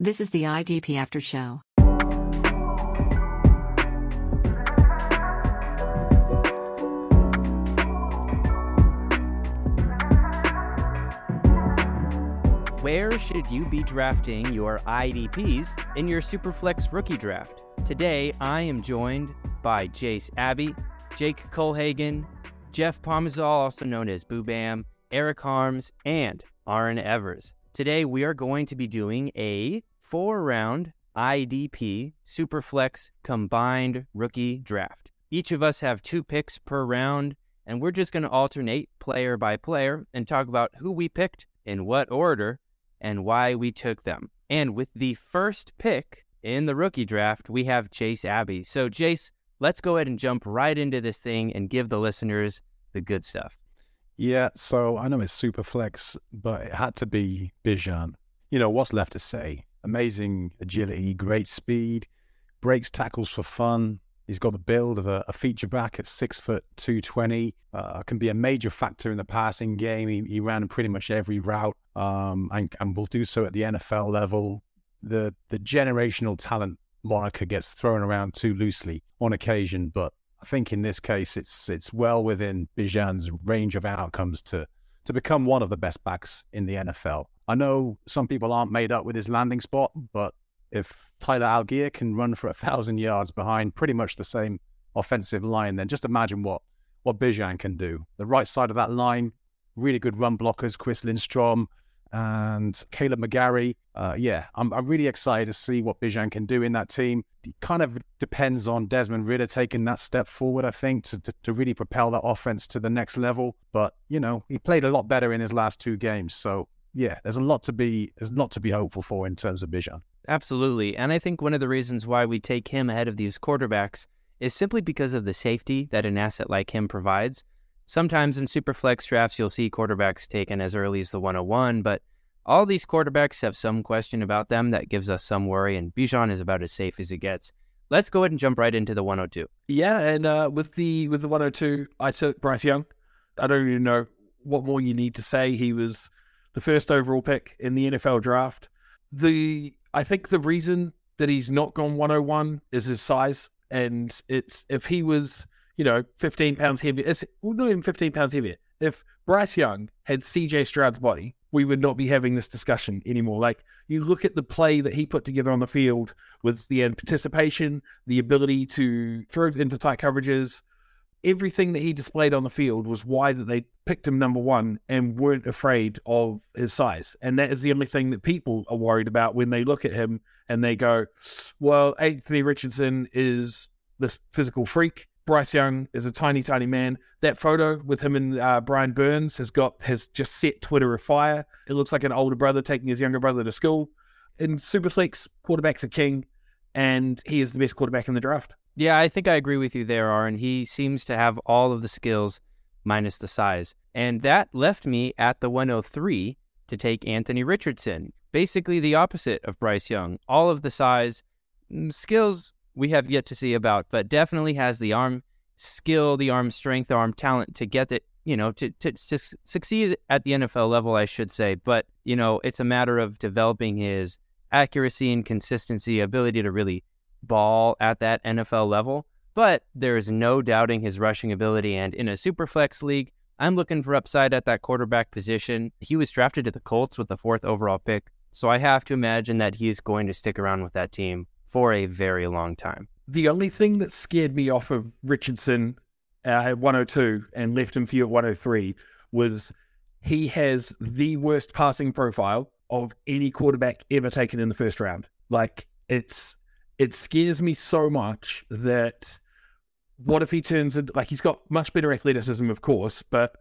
This is the IDP After Show. Where should you be drafting your IDPs in your Superflex rookie draft? Today, I am joined by Jase Abbey, Jake Kohlhagen, Jeff Pomazal, also known as Boo Bam, Eric Harms, and Aron Evers. Today, we are going to be doing a four round IDP Superflex combined rookie draft. Each of us have two picks per round, and we're just going to alternate player by player and talk about who we picked, in what order, and why we took them. And with the first pick in the rookie draft, we have Jase Abbey. So, Jase, let's go ahead and jump right into this thing and give the listeners the good stuff. Yeah, so I know it's super flex, but it had to be Bijan. You know, what's left to say? Amazing agility, great speed, breaks tackles for fun. He's got the build of a, a feature back at six foot two twenty. Uh, can be a major factor in the passing game. He, he ran pretty much every route, um, and, and will do so at the NFL level. The the generational talent moniker gets thrown around too loosely on occasion, but I think in this case it's it's well within Bijan's range of outcomes to to become one of the best backs in the NFL. I know some people aren't made up with his landing spot, but if Tyler Allgeier can run for a thousand yards behind pretty much the same offensive line, then just imagine what what Bijan can do. The right side of that line, really good run blockers, Chris Lindstrom and Kaleb McGary. Uh, yeah, I'm, I'm really excited to see what Bijan can do in that team. It kind of depends on Desmond Ridder taking that step forward, I think, to, to, to really propel that offense to the next level. But, you know, he played a lot better in his last two games. So, yeah, there's a lot to be there's a lot to be hopeful for in terms of Bijan. Absolutely. And I think one of the reasons why we take him ahead of these quarterbacks is simply because of the safety that an asset like him provides. Sometimes in super flex drafts, you'll see quarterbacks taken as early as the 101, but all these quarterbacks have some question about them that gives us some worry, and Bijan is about as safe as it gets. Let's go ahead and jump right into the 102. Yeah, and uh, with the with the 102, I took Bryce Young. I don't even know what more you need to say. He was the first overall pick in the NFL draft. The I think the reason that he's not gone 101 is his size, and it's if he was you know, 15 pounds heavier. It's well, not even 15 pounds heavier. If Bryce Young had CJ Stroud's body, we would not be having this discussion anymore. Like, you look at the play that he put together on the field with the anticipation, the ability to throw into tight coverages, everything that he displayed on the field was why that they picked him number one and weren't afraid of his size. And that is the only thing that people are worried about when they look at him and they go, well, Anthony Richardson is this physical freak. Bryce Young is a tiny, tiny man. That photo with him and uh, Brian Burns has got has just set Twitter afire. It looks like an older brother taking his younger brother to school. In Superflex, quarterbacks are king, and he is the best quarterback in the draft. Yeah, I think I agree with you there, Aron. He seems to have all of the skills minus the size. And that left me at the 103 to take Anthony Richardson. Basically the opposite of Bryce Young. All of the size, mm, skills we have yet to see about, but definitely has the arm skill, the arm strength, arm talent to get it, you know, to, to, to succeed at the NFL level, I should say. But, you know, it's a matter of developing his accuracy and consistency, ability to really ball at that NFL level. But there is no doubting his rushing ability. And in a super flex league, I'm looking for upside at that quarterback position. He was drafted to the Colts with the fourth overall pick. So I have to imagine that he is going to stick around with that team for a very long time. The only thing that scared me off of Richardson uh, at 102 and left him for you at 103 was he has the worst passing profile of any quarterback ever taken in the first round. Like it's it scares me so much that what if he turns into like he's got much better athleticism, of course, but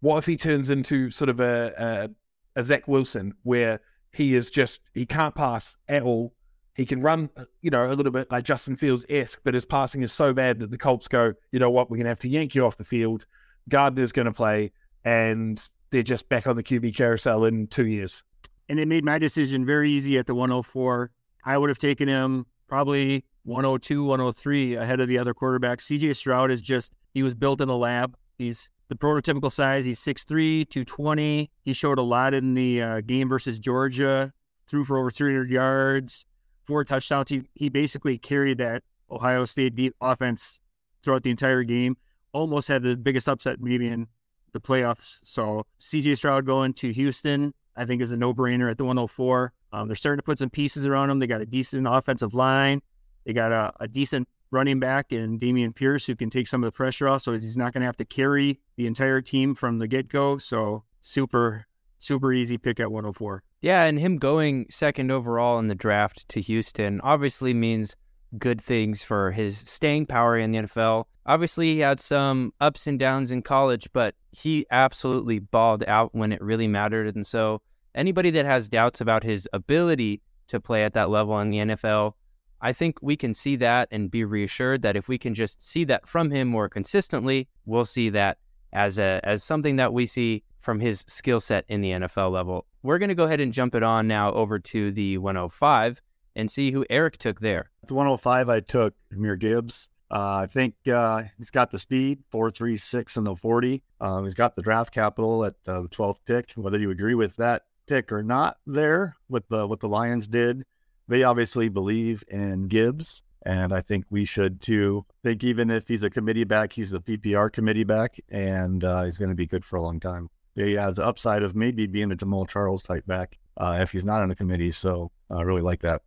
what if he turns into sort of a, a, a Zach Wilson where he is just he can't pass at all he can run, uh, you know, a little bit like Justin Fields esque, but his passing is so bad that the Colts go, you know what, we're to have to yank you off the field. Gardner's to play, and they're just back on the QB carousel in two years. And it made my decision very easy at the 104. I would have taken him probably 102, 103 ahead of the other quarterbacks. CJ Stroud is just, he was built in the lab. He's the prototypical size. He's 6'3, 220. He showed a lot in the uh, game versus Georgia threw for over 300 yards, four touchdowns. He, he basically carried that Ohio State deep offense throughout the entire game. Almost had the biggest upset maybe in the playoffs. So CJ Stroud going to Houston, I think is a no brainer at the 104. Um, they're starting to put some pieces around him. They got a decent offensive line. They got a, a decent running back in Dameon Pierce who can take some of the pressure off. So he's not going to have to carry the entire team from the get go. So super, super easy pick at 104. Yeah, and him going second overall in the draft to Houston obviously means good things for his staying power in the NFL. Obviously, he had some ups and downs in college, but he absolutely balled out when it really mattered. And so, anybody that has doubts about his ability to play at that level in the NFL, I think we can see that and be reassured that if we can just see that from him more consistently, we'll see that as a as something that we see from his skill set in the NFL level. We're going to go ahead and jump it on now over to the 105 and see who Eric took there. The 105, I took Jahmyr Gibbs. Uh, I think uh, he's got the speed, 4.36 in the 40. Um, he's got the draft capital at uh, the 12th pick. Whether you agree with that pick or not, there with the what the Lions did, they obviously believe in Gibbs, and I think we should too. Think even if he's a committee back, he's the PPR committee back, and uh, he's going to be good for a long time. He has upside of maybe being a Jamaal Charles type back uh, if he's not on a committee. So I really like that.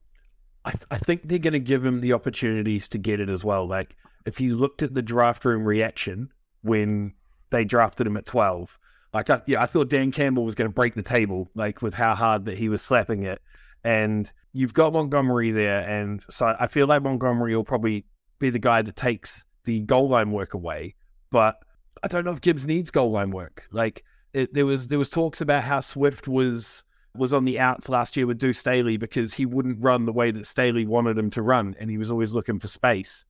I, th- I think they're going to give him the opportunities to get it as well. Like if you looked at the draft room reaction when they drafted him at twelve, like I, yeah, I thought Dan Campbell was going to break the table, like with how hard that he was slapping it. And you've got Montgomery there, and so I feel like Montgomery will probably be the guy that takes the goal line work away. But I don't know if Gibbs needs goal line work. Like it, there was there was talks about how Swift was was on the outs last year with Deuce Staley because he wouldn't run the way that Staley wanted him to run, and he was always looking for space.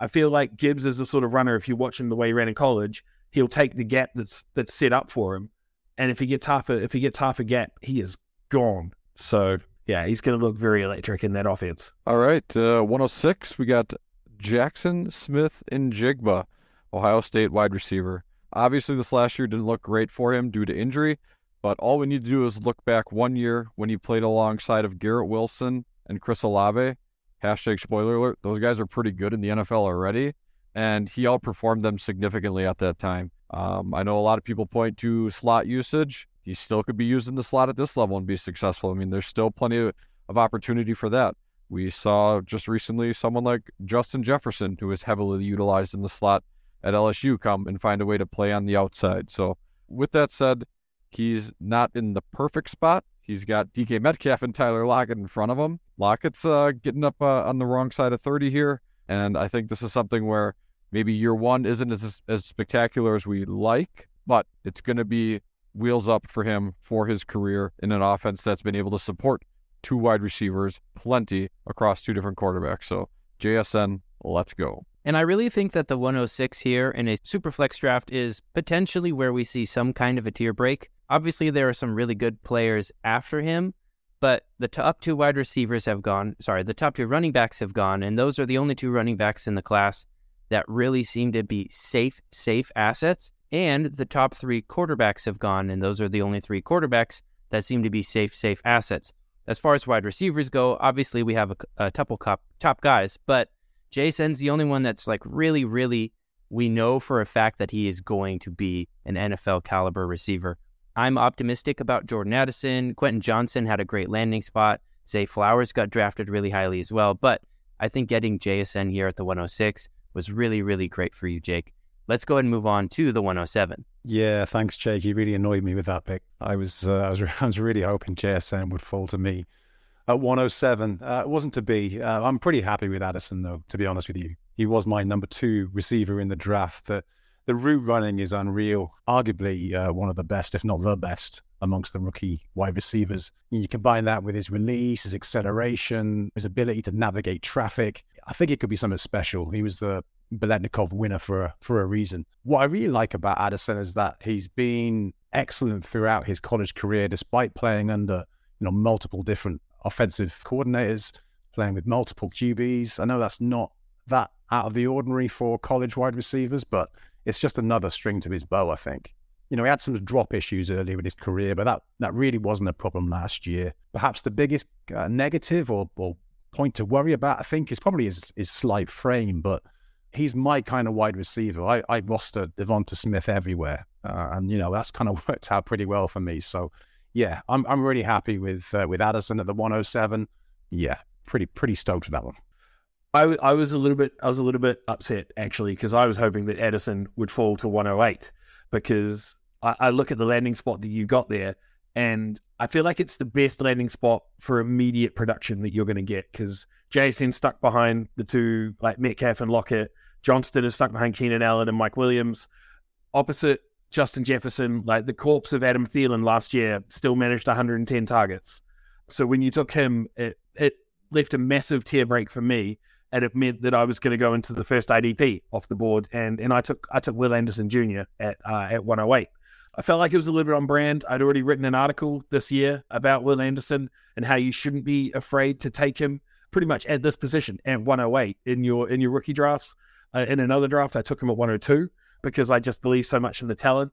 I feel like Gibbs is the sort of runner. If you watch him the way he ran in college, he'll take the gap that's that's set up for him, and if he gets half a if he gets half a gap, he is gone. So yeah, he's going to look very electric in that offense. All right, uh, 106. We got Jackson Smith-Njigba, Ohio State wide receiver. Obviously, this last year didn't look great for him due to injury, but all we need to do is look back one year when he played alongside of Garrett Wilson and Chris Olave. Hashtag spoiler alert, those guys are pretty good in the NFL already, and he outperformed them significantly at that time. Um, I know a lot of people point to slot usage. He still could be used in the slot at this level and be successful. I mean, there's still plenty of, of opportunity for that. We saw just recently someone like Justin Jefferson, who is heavily utilized in the slot at LSU, come and find a way to play on the outside. So, with that said, he's not in the perfect spot. He's got DK Metcalf and Tyler Lockett in front of him. Lockett's uh, getting up uh, on the wrong side of 30 here. And I think this is something where maybe year one isn't as, as spectacular as we like, but it's going to be wheels up for him for his career in an offense that's been able to support two wide receivers plenty across two different quarterbacks. So, JSN, let's go. And I really think that the 106 here in a superflex draft is potentially where we see some kind of a tier break. Obviously, there are some really good players after him, but the top two wide receivers have gone. Sorry, the top two running backs have gone, and those are the only two running backs in the class that really seem to be safe, safe assets. And the top three quarterbacks have gone, and those are the only three quarterbacks that seem to be safe, safe assets. As far as wide receivers go, obviously we have a, a couple top, top guys, but Jason's the only one that's like really, really, we know for a fact that he is going to be an NFL caliber receiver. I'm optimistic about Jordan Addison. Quentin Johnson had a great landing spot. Zay Flowers got drafted really highly as well. But I think getting JSN here at the 106 was really, really great for you, Jake. Let's go ahead and move on to the 107. Yeah, thanks, Jake. You really annoyed me with that pick. I was, uh, I was, I was really hoping JSN would fall to me at 107. Uh, it wasn't to be. Uh, I'm pretty happy with Addison, though. To be honest with you, he was my number two receiver in the draft. The the route running is unreal. Arguably uh, one of the best, if not the best, amongst the rookie wide receivers. You combine that with his release, his acceleration, his ability to navigate traffic. I think it could be something special. He was the Biletnikoff winner for a, for a reason. What I really like about Addison is that he's been excellent throughout his college career, despite playing under you know multiple different offensive coordinators, playing with multiple QBs. I know that's not that out of the ordinary for college wide receivers, but it's just another string to his bow, I think. You know, he had some drop issues earlier in his career, but that, that really wasn't a problem last year. Perhaps the biggest uh, negative or, or point to worry about, I think, is probably his, his slight frame, but he's my kind of wide receiver. I, I roster Devonta Smith everywhere. Uh, and, you know, that's kind of worked out pretty well for me. So, yeah, I'm, I'm really happy with uh, with Addison at the 107. Yeah, pretty pretty stoked with that one. I, I was a little bit I was a little bit upset actually because I was hoping that Addison would fall to 108 because I, I look at the landing spot that you got there and I feel like it's the best landing spot for immediate production that you're going to get because JSN stuck behind the two like Metcalf and Lockett. Johnston is stuck behind Keenan Allen and Mike Williams. Opposite Justin Jefferson, like the corpse of Adam Thielen last year, still managed 110 targets. So when you took him, it, it left a massive tier break for me and it meant that I was going to go into the first IDP off the board, and and I took I took Will Anderson Jr. at uh, at 108. I felt like it was a little bit on brand. I'd already written an article this year about Will Anderson and how you shouldn't be afraid to take him pretty much at this position at 108 in your in your rookie drafts. Uh, in another draft, I took him at 102 because I just believe so much in the talent.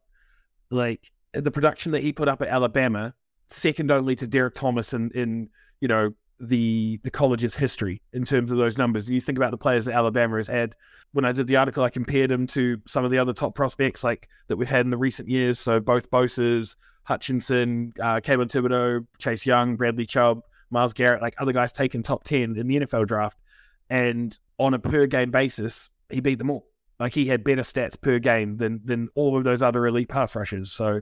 Like the production that he put up at Alabama, second only to Derrick Thomas in in you know the the college's history in terms of those numbers. You think about the players that Alabama has had. When I did the article, I compared them to some of the other top prospects like that we've had in the recent years. So both Bosa's, Hutchinson, uh, Kayvon Thibodeaux, Chase Young, Bradley Chubb, Myles Garrett, like other guys taken top ten in the NFL draft, and on a per game basis, he beat them all. Like he had better stats per game than than all of those other elite pass rushers. So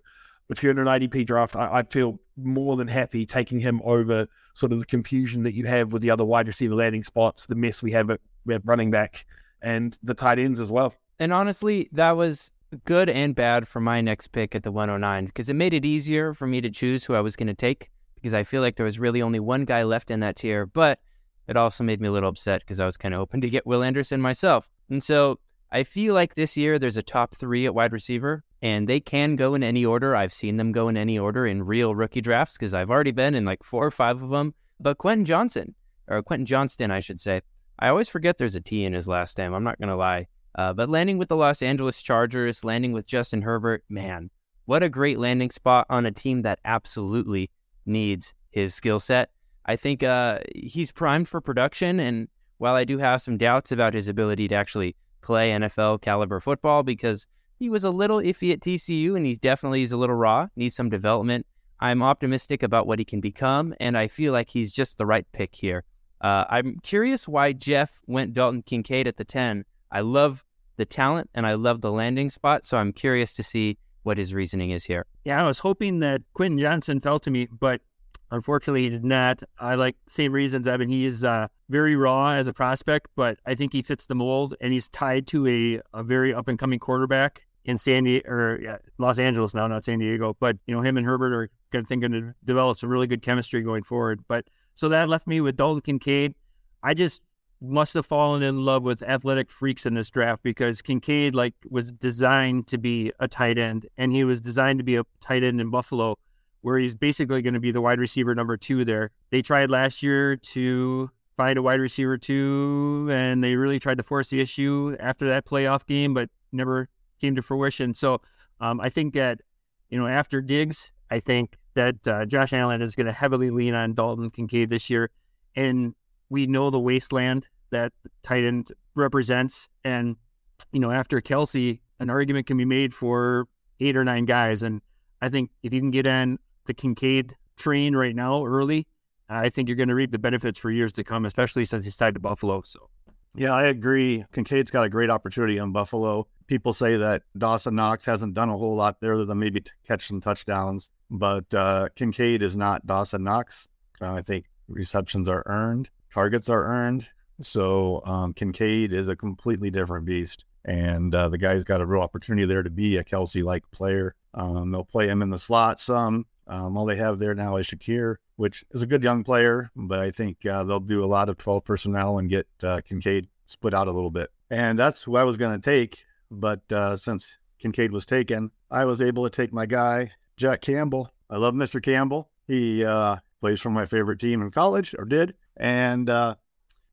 if you're in an IDP draft, I, I feel more than happy taking him over sort of the confusion that you have with the other wide receiver landing spots, the mess we have at, at running back, and the tight ends as well. And honestly, that was good and bad for my next pick at the 109 because it made it easier for me to choose who I was going to take because I feel like there was really only one guy left in that tier. But it also made me a little upset because I was kind of hoping to get Will Anderson myself. And so I feel like this year there's a top three at wide receiver and they can go in any order. I've seen them go in any order in real rookie drafts because I've already been in like four or five of them. But Quentin Johnson, or Quentin Johnston, I should say, I always forget there's a T in his last name. I'm not going to lie. Uh, but landing with the Los Angeles Chargers, landing with Justin Herbert, man, what a great landing spot on a team that absolutely needs his skill set. I think uh, he's primed for production. And while I do have some doubts about his ability to actually play NFL caliber football because he was a little iffy at TCU and he definitely is a little raw, needs some development. I'm optimistic about what he can become, and I feel like he's just the right pick here. Uh, I'm curious why Jeff went Dalton Kincaid at the 10. I love the talent and I love the landing spot, so I'm curious to see what his reasoning is here. Yeah, I was hoping that Quentin Johnson fell to me, but Unfortunately, he did not. I like same reasons. I mean, he is uh, very raw as a prospect, but I think he fits the mold, and he's tied to a, a very up and coming quarterback in San Diego or yeah, Los Angeles now, not San Diego. But you know, him and Herbert are going to think going to develop some really good chemistry going forward. But so that left me with Dalton Kincaid. I just must have fallen in love with athletic freaks in this draft because Kincaid like was designed to be a tight end, and he was designed to be a tight end in Buffalo where he's basically going to be the wide receiver number two there. They tried last year to find a wide receiver two, and they really tried to force the issue after that playoff game, but never came to fruition. So um, I think that, you know, after Diggs, I think that uh, Josh Allen is going to heavily lean on Dalton Kincaid this year. And we know the wasteland that tight end represents. And, you know, after Kelce, an argument can be made for eight or nine guys. And I think if you can get in the Kincaid train right now early, I think you're going to reap the benefits for years to come, especially since he's tied to Buffalo. So, yeah, I agree. Kincaid's got a great opportunity on Buffalo. People say that Dawson Knox hasn't done a whole lot there other than maybe catch some touchdowns, but uh, Kincaid is not Dawson Knox. Uh, I think receptions are earned, targets are earned. So um, Kincaid is a completely different beast. And uh, the guy's got a real opportunity there to be a Kelce like player. Um, they'll play him in the slot some. Um, all they have there now is Shakir, which is a good young player, but I think uh, they'll do a lot of 12 personnel and get uh, Kincaid split out a little bit. And that's who I was going to take. But uh, since Kincaid was taken, I was able to take my guy, Jack Campbell. I love Mr. Campbell. He uh, plays for my favorite team in college, or did. And uh,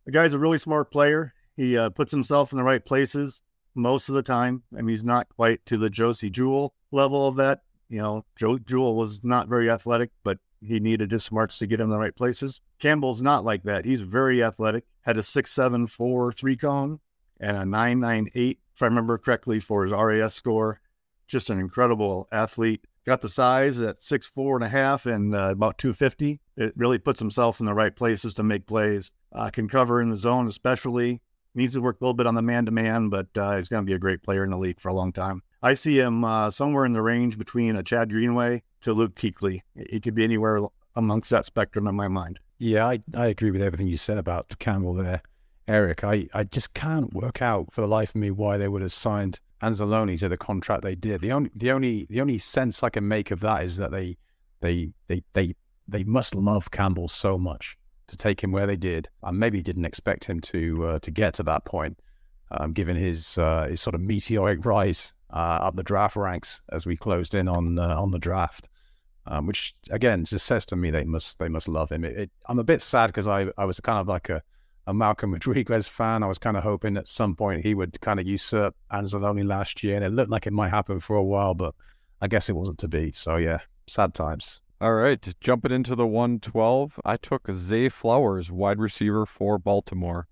the guy's a really smart player. He uh, puts himself in the right places most of the time. I mean, he's not quite to the Josey Jewell level of that. You know, Joe Jewell was not very athletic, but he needed his smarts to get him in the right places. Campbell's not like that. He's very athletic. Had a six seven four three cone and a nine nine eight, if I remember correctly, for his RAS score. Just an incredible athlete. Got the size at six four and a half and uh, about two fifty. It really puts himself in the right places to make plays. Uh, can cover in the zone, especially. Needs to work a little bit on the man to man, but uh, he's going to be a great player in the league for a long time. I see him uh, somewhere in the range between a Chad Greenway to Luke Kuechly. He could be anywhere amongst that spectrum in my mind. Yeah, I, I agree with everything you said about Campbell there, Eric. I, I just can't work out for the life of me why they would have signed Anzalone to the contract they did. The only the only the only sense I can make of that is that they they they they they must love Campbell so much to take him where they did, and maybe didn't expect him to uh, to get to that point, um, given his uh, his sort of meteoric rise uh, up the draft ranks as we closed in on uh, on the draft. Um, which again just says to me they must they must love him. It, it, I'm a bit sad because I, I was kind of like a, a Malcolm Rodriguez fan. I was kind of hoping at some point he would kind of usurp Anzalone last year, and it looked like it might happen for a while, but I guess it wasn't to be. So yeah, sad times. All right, jumping into the 112, I took Zay Flowers, wide receiver for Baltimore.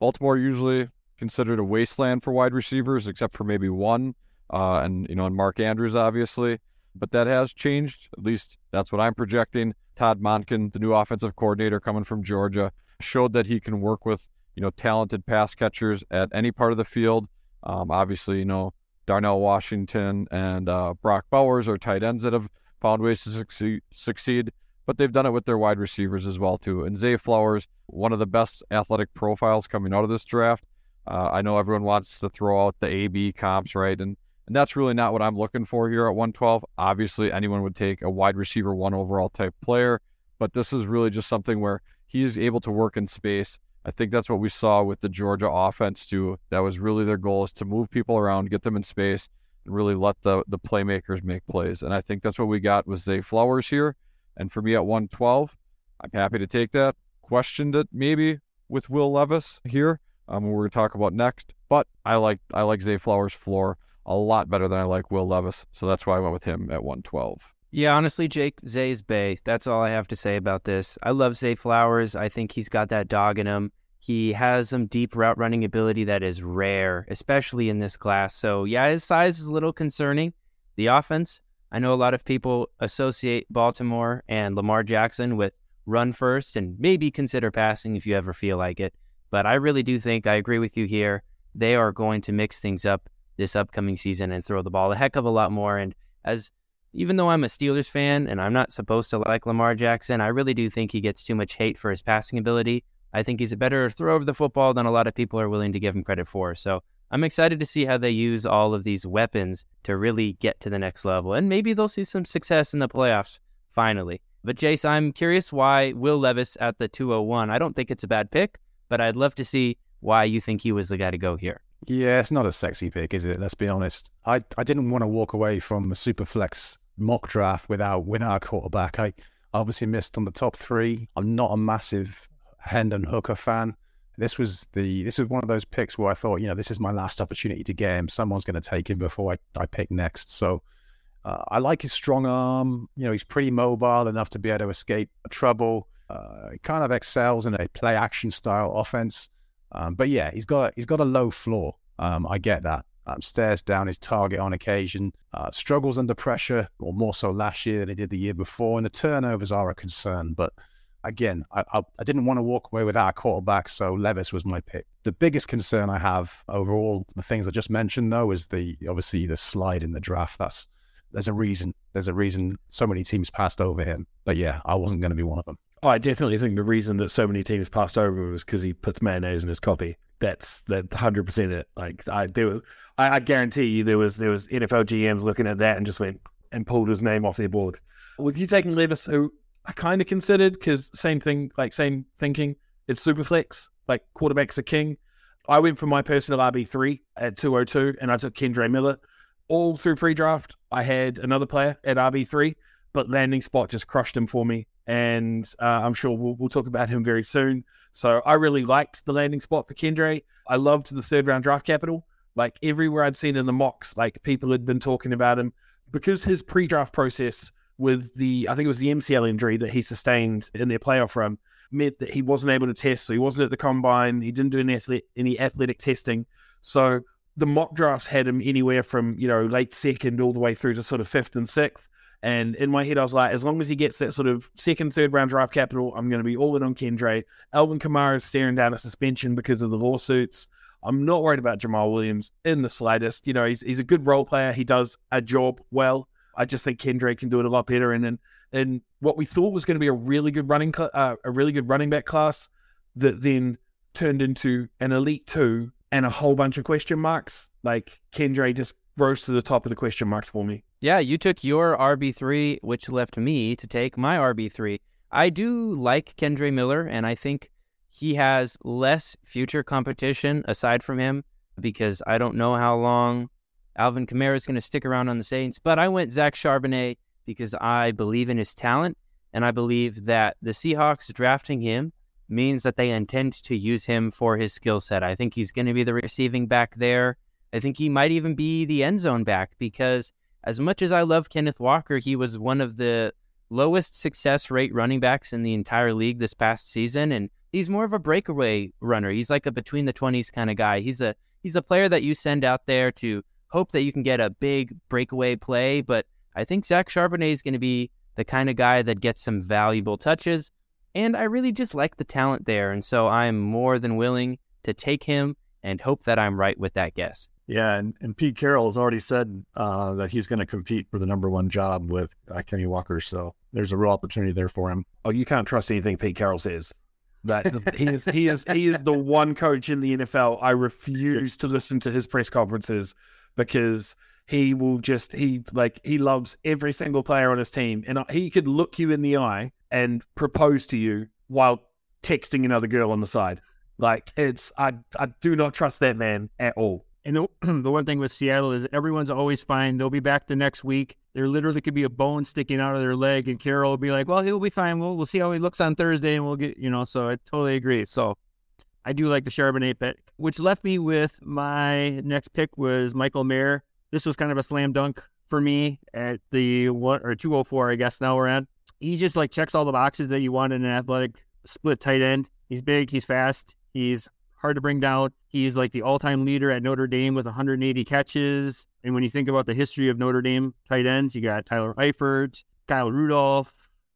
Baltimore usually considered a wasteland for wide receivers, except for maybe one, uh, and you know, and Mark Andrews obviously. But that has changed. At least that's what I'm projecting. Todd Monken, the new offensive coordinator coming from Georgia, showed that he can work with you know talented pass catchers at any part of the field. Um, obviously, you know Darnell Washington and uh, Brock Bowers are tight ends that have found ways to succeed, succeed, but they've done it with their wide receivers as well too. And Zay Flowers, one of the best athletic profiles coming out of this draft. Uh, I know everyone wants to throw out the AB comps, right? And and that's really not what I'm looking for here at 112. Obviously, anyone would take a wide receiver one overall type player, but this is really just something where he's able to work in space. I think that's what we saw with the Georgia offense too. That was really their goal is to move people around, get them in space, and really let the the playmakers make plays. And I think that's what we got with Zay Flowers here. And for me at 112, I'm happy to take that. Questioned it maybe with Will Levis here. Um, we're going to talk about next, but I like I like Zay Flowers' floor a lot better than I like Will Levis. So that's why I went with him at 112. Yeah, honestly, Jake, Zay's Bay. That's all I have to say about this. I love Zay Flowers. I think he's got that dog in him. He has some deep route running ability that is rare, especially in this class. So, yeah, his size is a little concerning. The offense, I know a lot of people associate Baltimore and Lamar Jackson with run first and maybe consider passing if you ever feel like it. But I really do think I agree with you here. They are going to mix things up this upcoming season and throw the ball a heck of a lot more. And as even though I'm a Steelers fan and I'm not supposed to like Lamar Jackson, I really do think he gets too much hate for his passing ability. I think he's a better thrower of the football than a lot of people are willing to give him credit for. So I'm excited to see how they use all of these weapons to really get to the next level. And maybe they'll see some success in the playoffs finally. But Jase, I'm curious why Will Levis at the 201. I don't think it's a bad pick, but I'd love to see why you think he was the guy to go here. Yeah, it's not a sexy pick, is it? Let's be honest. I, I didn't want to walk away from a super flex mock draft without without a quarterback. I obviously missed on the top three. I'm not a massive Hendon Hooker fan. This was the this is one of those picks where I thought, you know, this is my last opportunity to get him. Someone's going to take him before I, I pick next. So uh, I like his strong arm. You know, he's pretty mobile enough to be able to escape trouble. Uh, he kind of excels in a play action style offense. Um, but yeah, he's got a, he's got a low floor. Um, I get that. Um, stares down his target on occasion, uh, struggles under pressure, or more so last year than he did the year before, and the turnovers are a concern. But again, I, I, I didn't want to walk away without a quarterback, so Levis was my pick. The biggest concern I have overall, the things I just mentioned, though, is the obviously the slide in the draft. That's there's a reason. There's a reason so many teams passed over him. But yeah, I wasn't going to be one of them. Oh, I definitely think the reason that so many teams passed over was because he puts mayonnaise in his coffee. That's that hundred percent it. Like I there was, I, I, guarantee you there was there was NFL GMs looking at that and just went and pulled his name off their board. With you taking Levis, who I kind of considered because same thing, like same thinking. It's super flex. Like quarterbacks are king. I went for my personal RB three at two hundred two, and I took Kendre Miller. All through pre-draft, I had another player at RB three, but landing spot just crushed him for me and uh, I'm sure we'll, we'll, talk about him very soon. So I really liked the landing spot for Kendre. I loved the third round draft capital. Like everywhere I'd seen in the mocks, like people had been talking about him because his pre-draft process with the I think it was the MCL injury that he sustained in their playoff run meant that he wasn't able to test. So he wasn't at the combine. He didn't do any athletic, any athletic testing. So the mock drafts had him anywhere from you know late second all the way through to sort of fifth and sixth. And in my head, I was like, as long as he gets that sort of second, third round draft capital, I'm going to be all in on Kendre. Alvin Kamara is staring down a suspension because of the lawsuits. I'm not worried about Jamaal Williams in the slightest. You know, he's he's a good role player. He does a job well. I just think Kendre can do it a lot better. And then and what we thought was going to be a really good running cl- uh, a really good running back class that then turned into an elite two and a whole bunch of question marks. Like Kendre just rose to the top of the question marks for me. Yeah, you took your RB3, which left me to take my RB3. I do like Kendre Miller, and I think he has less future competition aside from him because I don't know how long Alvin Kamara is going to stick around on the Saints. But I went Zach Charbonnet because I believe in his talent, and I believe that the Seahawks drafting him means that they intend to use him for his skill set. I think he's going to be the receiving back there. I think he might even be the end zone back because as much as I love Kenneth Walker, he was one of the lowest success rate running backs in the entire league this past season and he's more of a breakaway runner. He's like a between the 20s kind of guy. He's a he's a player that you send out there to hope that you can get a big breakaway play, but I think Zach Charbonnet is going to be the kind of guy that gets some valuable touches. And I really just like the talent there. And so I'm more than willing to take him and hope that I'm right with that guess. Yeah, and, and Pete Carroll has already said uh, that he's going to compete for the number one job with uh, Kenny Walker. So there's a real opportunity there for him. Oh, you can't trust anything Pete Carroll says. That he is he is he is the one coach in the NFL. I refuse to listen to his press conferences because he will just he like he loves every single player on his team, and he could look you in the eye and propose to you while texting another girl on the side. Like it's I I do not trust that man at all. And the, the one thing with Seattle is everyone's always fine. They'll be back the next week. There literally could be a bone sticking out of their leg, and Carroll will be like, "Well, he'll be fine. We'll we'll see how he looks on Thursday, and we'll get you know." So I totally agree. So I do like the Charbonnet pick, which left me with my next pick was Michael Mayer this was kind of a slam dunk for me at the one or 204, I guess now we're at. He just like checks all the boxes that you want in an athletic split tight end. He's big, he's fast, he's hard to bring down. He's like the all time leader at Notre Dame with 180 catches. And when you think about the history of Notre Dame tight ends, you got Tyler Eifert, Kyle Rudolph.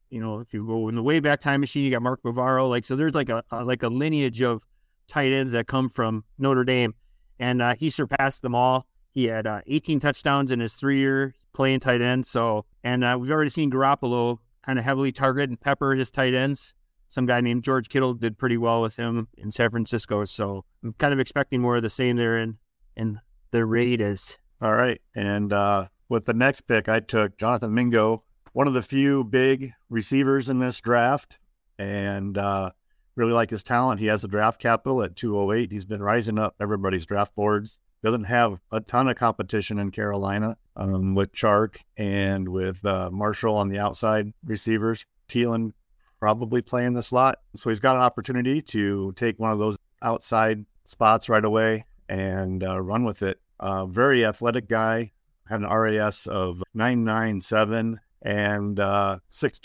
You know, if you go in the way back time machine, you got Mark Bavaro. Like, so there's like a, a like a lineage of tight ends that come from Notre Dame, and uh, he surpassed them all. He had uh, 18 touchdowns in his three year playing tight end. So, and uh, we've already seen Garoppolo kind of heavily target and pepper his tight ends. Some guy named George Kittle did pretty well with him in San Francisco. So I'm kind of expecting more of the same there in, in the Raiders. All right. And uh, with the next pick, I took Jonathan Mingo, one of the few big receivers in this draft. And uh, really like his talent. He has a draft capital at 208. He's been rising up everybody's draft boards doesn't have a ton of competition in Carolina um, with Chark and with uh, Marshall on the outside receivers. Thielen probably playing the slot. So he's got an opportunity to take one of those outside spots right away and uh, run with it. Uh, very athletic guy, had an RAS of 997 and uh, 6'2,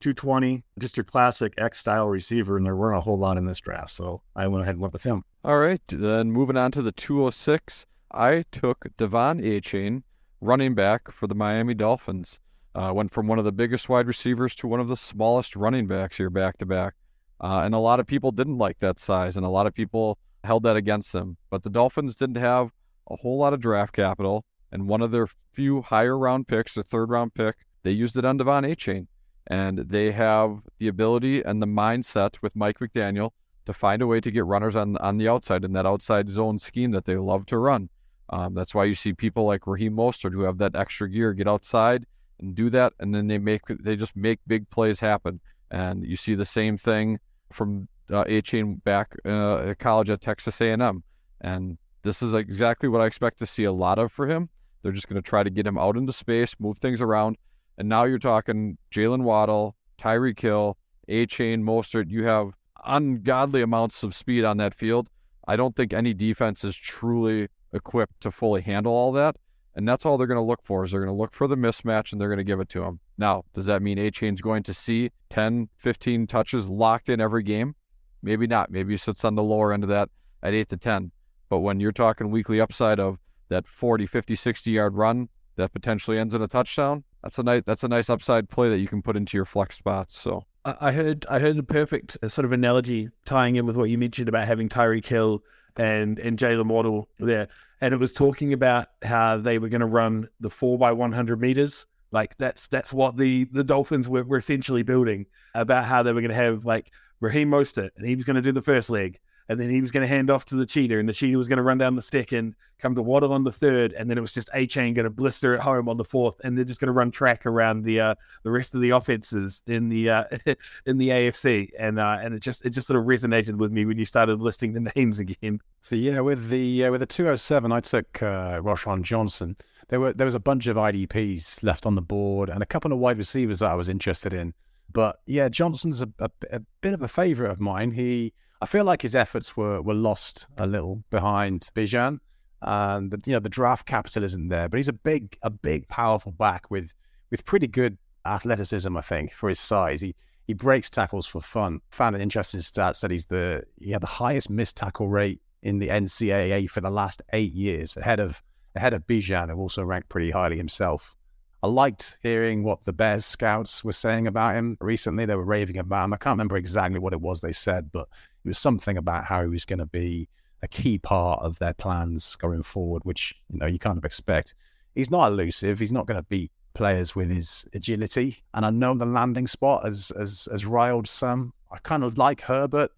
220, just your classic X style receiver, and there weren't a whole lot in this draft. So I went ahead and went with him. All right. Then moving on to the 206, I took De'Von Achane, running back for the Miami Dolphins. Uh, went from one of the biggest wide receivers to one of the smallest running backs here back to back. Uh, and a lot of people didn't like that size, and a lot of people held that against them. But the Dolphins didn't have a whole lot of draft capital, and one of their few higher round picks, the third round pick, they used it on De'Von Achane, and they have the ability and the mindset with Mike McDaniel to find a way to get runners on on the outside in that outside zone scheme that they love to run. Um, that's why you see people like Raheem Mostert who have that extra gear get outside and do that, and then they make they just make big plays happen. And you see the same thing from uh, Achane back uh, at college at Texas A&M, and this is exactly what I expect to see a lot of for him. They're just going to try to get him out into space, move things around, and now you're talking Jaylen Waddle, Tyreek Hill, Achane, Mostert. You have ungodly amounts of speed on that field. I don't think any defense is truly equipped to fully handle all that. And that's all they're going to look for is they're going to look for the mismatch and they're going to give it to him. Now, does that mean Achane's going to see 10, 15 touches locked in every game? Maybe not. Maybe he sits on the lower end of that at 8 to 10. But when you're talking weekly upside of that 40, 50, 60 yard run that potentially ends in a touchdown, that's a nice that's a nice upside play that you can put into your flex spots. So I heard I heard a perfect uh, sort of analogy tying in with what you mentioned about having Tyreek Hill and and Jalen Waddle there, and it was talking about how they were going to run the four by one hundred meters. Like that's that's what the the Dolphins were, were essentially building about how they were going to have like Raheem Mostert, and he was going to do the first leg, and then he was going to hand off to the cheetah, and the cheetah was going to run down the stick and come to Waddle on the third, and then it was just Achane going to blister at home on the fourth, and they're just going to run track around the uh, the rest of the offenses in the uh, in the AFC, and uh, and it just it just sort of resonated with me when you started listing the names again. So yeah, with the uh, with the 207, I took uh, Roschon Johnson. There were there was a bunch of IDPs left on the board and a couple of wide receivers that I was interested in. But yeah, Johnson's a, a, a bit of a favorite of mine. He I feel like his efforts were were lost a little behind Bijan. And the, you know the draft capital isn't there, but he's a big a big powerful back with with pretty good athleticism. I think for his size, he he breaks tackles for fun. Found an interesting stat that he's the he had the highest missed tackle rate in the NCAA for the last eight years, ahead of ahead of Bijan, who also ranked pretty highly himself. I liked hearing what the Bears scouts were saying about him recently. They were raving about him. I can't remember exactly what it was they said, but it was something about how he was going to be a key part of their plans going forward, which you know you kind of expect. He's not elusive. He's not going to beat players with his agility. And I know the landing spot has has, has riled some. I kind of like Herbert.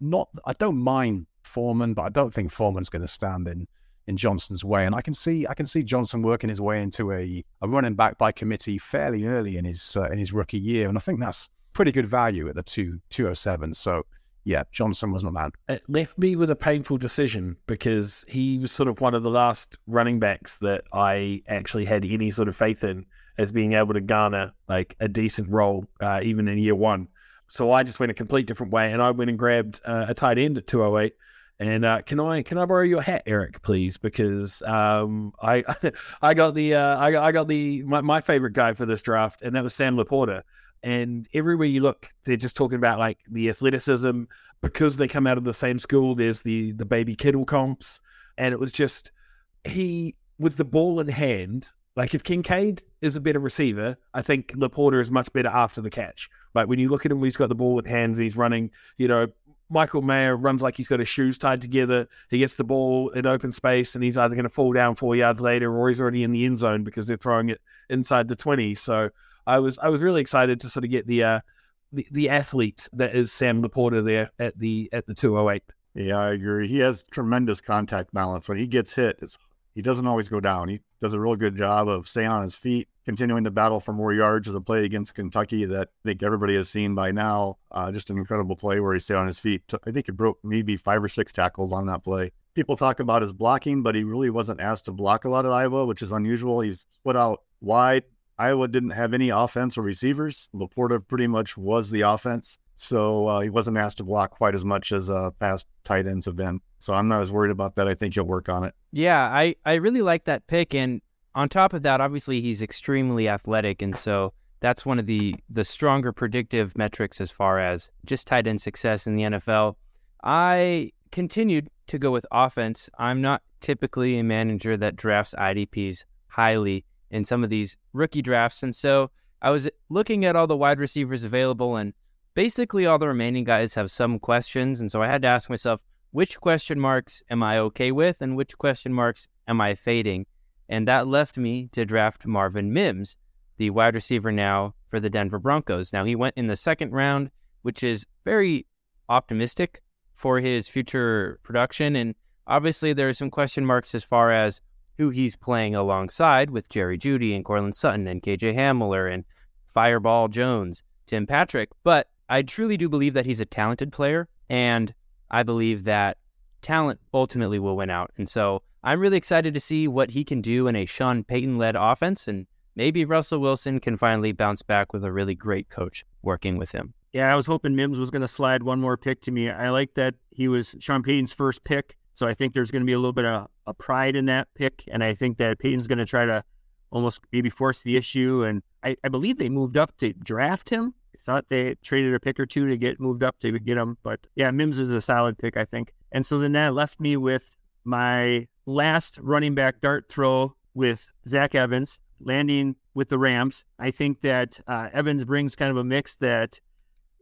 Not I don't mind Foreman, but I don't think Foreman's going to stand in in Johnson's way. And I can see I can see Johnson working his way into a, a running back by committee fairly early in his uh, in his rookie year, and I think that's pretty good value at the two two oh seven. So yeah, Johnson was my man. It left me with a painful decision because he was sort of one of the last running backs that I actually had any sort of faith in as being able to garner like a decent role uh, even in year one. So I just went a complete different way, and I went and grabbed uh, a tight end at two oh eight and uh, can I can I borrow your hat, Eric, please? Because um, I I got the uh, I got I got the my, my favorite guy for this draft, and that was Sam Laporta. And everywhere you look, they're just talking about like the athleticism because they come out of the same school. There's the the baby Kittle comps, and it was just he with the ball in hand. Like if Kincaid is a better receiver, I think Laporta is much better after the catch. Like when you look at him, he's got the ball in hands, he's running, you know, Michael Mayer runs like he's got his shoes tied together. He gets the ball in open space, and he's either going to fall down four yards later, or he's already in the end zone because they're throwing it inside the twenty. So I was I was really excited to sort of get the uh, the, the athlete that is Sam Laporta there at the at the two oh eight. Yeah, I agree. He has tremendous contact balance. When he gets hit, he doesn't always go down. He does a real good job of staying on his feet, continuing to battle for more yards as a play against Kentucky that I think everybody has seen by now. Uh, just an incredible play where he stayed on his feet. I think he broke maybe five or six tackles on that play. People talk about his blocking, but he really wasn't asked to block a lot at Iowa, which is unusual. He's split out wide. Iowa didn't have any offense or receivers. Laporta pretty much was the offense. So uh, he wasn't asked to block quite as much as uh, past tight ends have been. So I'm not as worried about that. I think he'll work on it. Yeah, I, I really like that pick. And on top of that, obviously he's extremely athletic. And so that's one of the, the stronger predictive metrics as far as just tight end success in the NFL. I continued to go with offense. I'm not typically a manager that drafts IDPs highly in some of these rookie drafts. And so I was looking at all the wide receivers available and basically all the remaining guys have some questions. And so I had to ask myself, which question marks am I okay with and which question marks am I fading? And that left me to draft Marvin Mims, the wide receiver now for the Denver Broncos. Now, he went in the second round, which is very optimistic for his future production. And obviously, there are some question marks as far as who he's playing alongside with Jerry Jeudy and Courtland Sutton and KJ Hamler and Fireball Jones, Tim Patrick. But I truly do believe that he's a talented player, and I believe that talent ultimately will win out. And so I'm really excited to see what he can do in a Sean Payton led offense, and maybe Russell Wilson can finally bounce back with a really great coach working with him. Yeah, I was hoping Mims was going to slide one more pick to me. I like that he was Sean Payton's first pick So I think there's going to be a little bit of a pride in that pick, and I think that Payton's going to try to almost maybe force the issue. And I, I believe they moved up to draft him. I thought they traded a pick or two to get moved up to get him, but yeah, Mims is a solid pick, I think. And so then that left me with my last running back dart throw with Zach Evans landing with the Rams. I think that uh, Evans brings kind of a mix that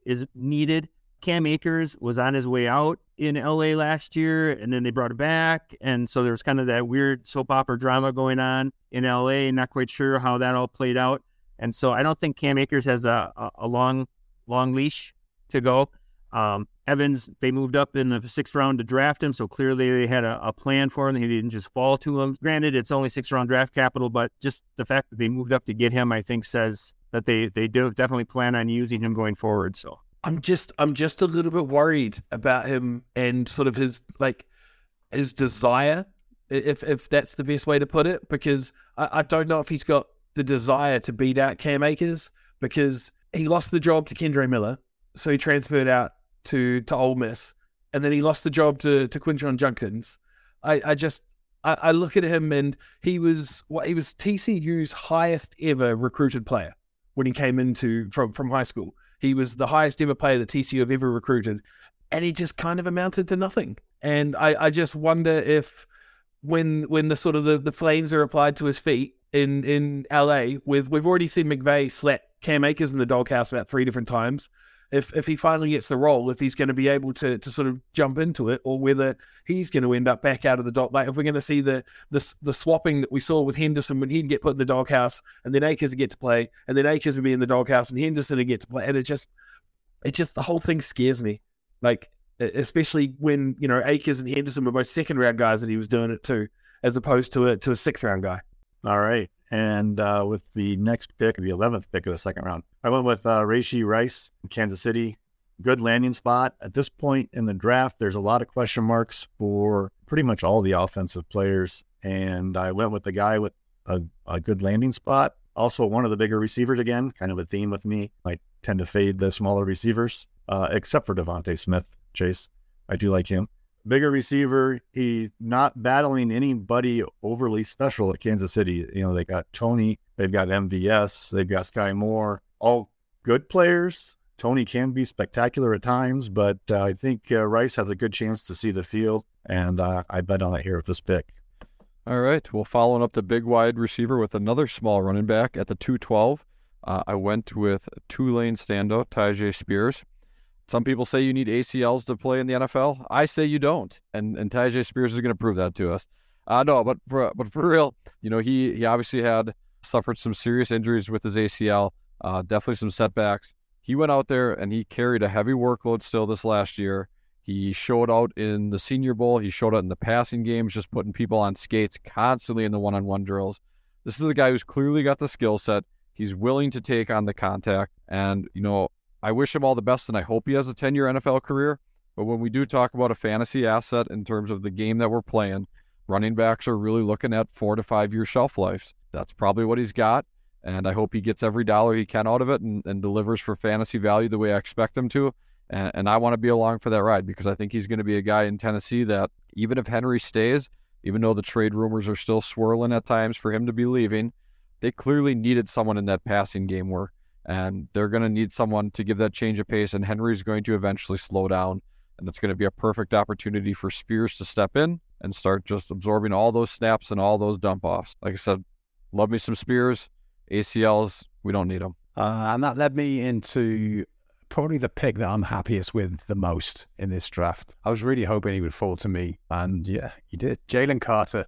is needed. Cam Akers was on his way out in LA last year, and then they brought him back. And so there's kind of that weird soap opera drama going on in LA. Not quite sure how that all played out. And so I don't think Cam Akers has a, a, a long, long leash to go. Um, Evans, they moved up in the sixth round to draft him, so clearly they had a, a, plan for him. He didn't just fall to him. Granted, it's only six round draft capital, but just the fact that they moved up to get him, I think, says that they they do definitely plan on using him going forward. So I'm just I'm just a little bit worried about him and sort of his like his desire, if if that's the best way to put it, because I, I don't know if he's got the desire to beat out Cam Akers because he lost the job to Kendre Miller, so he transferred out to to Ole Miss, and then he lost the job to to Quinshon Judkins. I, I just I, I look at him and he was what he was TCU's highest ever recruited player when he came into from from high school. He was the highest ever player that TCU have ever recruited, and he just kind of amounted to nothing. And I, I just wonder if when when the sort of the, the flames are applied to his feet in in LA, with we've already seen McVay slap Cam Akers in the doghouse about three different times if if he finally gets the role, if he's going to be able to to sort of jump into it, or whether he's going to end up back out of the dog. Like if we're going to see the the the swapping that we saw with Henderson when he'd get put in the doghouse, and then Akers would get to play, and then Akers would be in the doghouse, and Henderson would get to play, and it just it just the whole thing scares me. Like especially when you know Akers and Henderson were both second round guys, and he was doing it too, as opposed to a to a sixth round guy. All right. And uh, with the next pick, the 11th pick of the second round, I went with uh, Rashee Rice in Kansas City. Good landing spot. At this point in the draft, there's a lot of question marks for pretty much all the offensive players. And I went with the guy with a, a good landing spot. Also, one of the bigger receivers again, kind of a theme with me. I tend to fade the smaller receivers, uh, except for DeVonta Smith, Chase. I do like him bigger receiver. He's not battling anybody overly special at Kansas City. You know, they got Toney, they've got MVS, they've got Skyy Moore, all good players. Toney can be spectacular at times, but uh, I think uh, Rice has a good chance to see the field, and uh, I bet on it here with this pick. All right. Well, following up the big wide receiver with another small running back at the 212, uh, I went with Tulane standout Tyjae Spears. Some people say you need ACLs to play in the NFL. I say you don't, and and Tyjae Spears is going to prove that to us. Uh, no, but for but for real, you know he he obviously had suffered some serious injuries with his ACL. Uh, definitely some setbacks. He went out there and he carried a heavy workload still this last year. He showed out in the Senior Bowl. He showed out in the passing games, just putting people on skates constantly in the one-on-one drills. This is a guy who's clearly got the skill set. He's willing to take on the contact, and you know I wish him all the best and I hope he has a 10 year NFL career. But when we do talk about a fantasy asset in terms of the game that we're playing, running backs are really looking at four to five year shelf lives. That's probably what he's got. And I hope he gets every dollar he can out of it and, and delivers for fantasy value the way I expect him to. And, and I want to be along for that ride because I think he's going to be a guy in Tennessee that even if Henry stays, even though the trade rumors are still swirling at times for him to be leaving, they clearly needed someone in that passing game where and they're going to need someone to give that change of pace. And Henry's going to eventually slow down, and it's going to be a perfect opportunity for Spears to step in and start just absorbing all those snaps and all those dump offs. Like I said, love me some Spears. ACLs, we don't need them. Uh, and that led me into probably the pick that I'm happiest with the most in this draft. I was really hoping he would fall to me, and yeah, he did. Jalen Carter,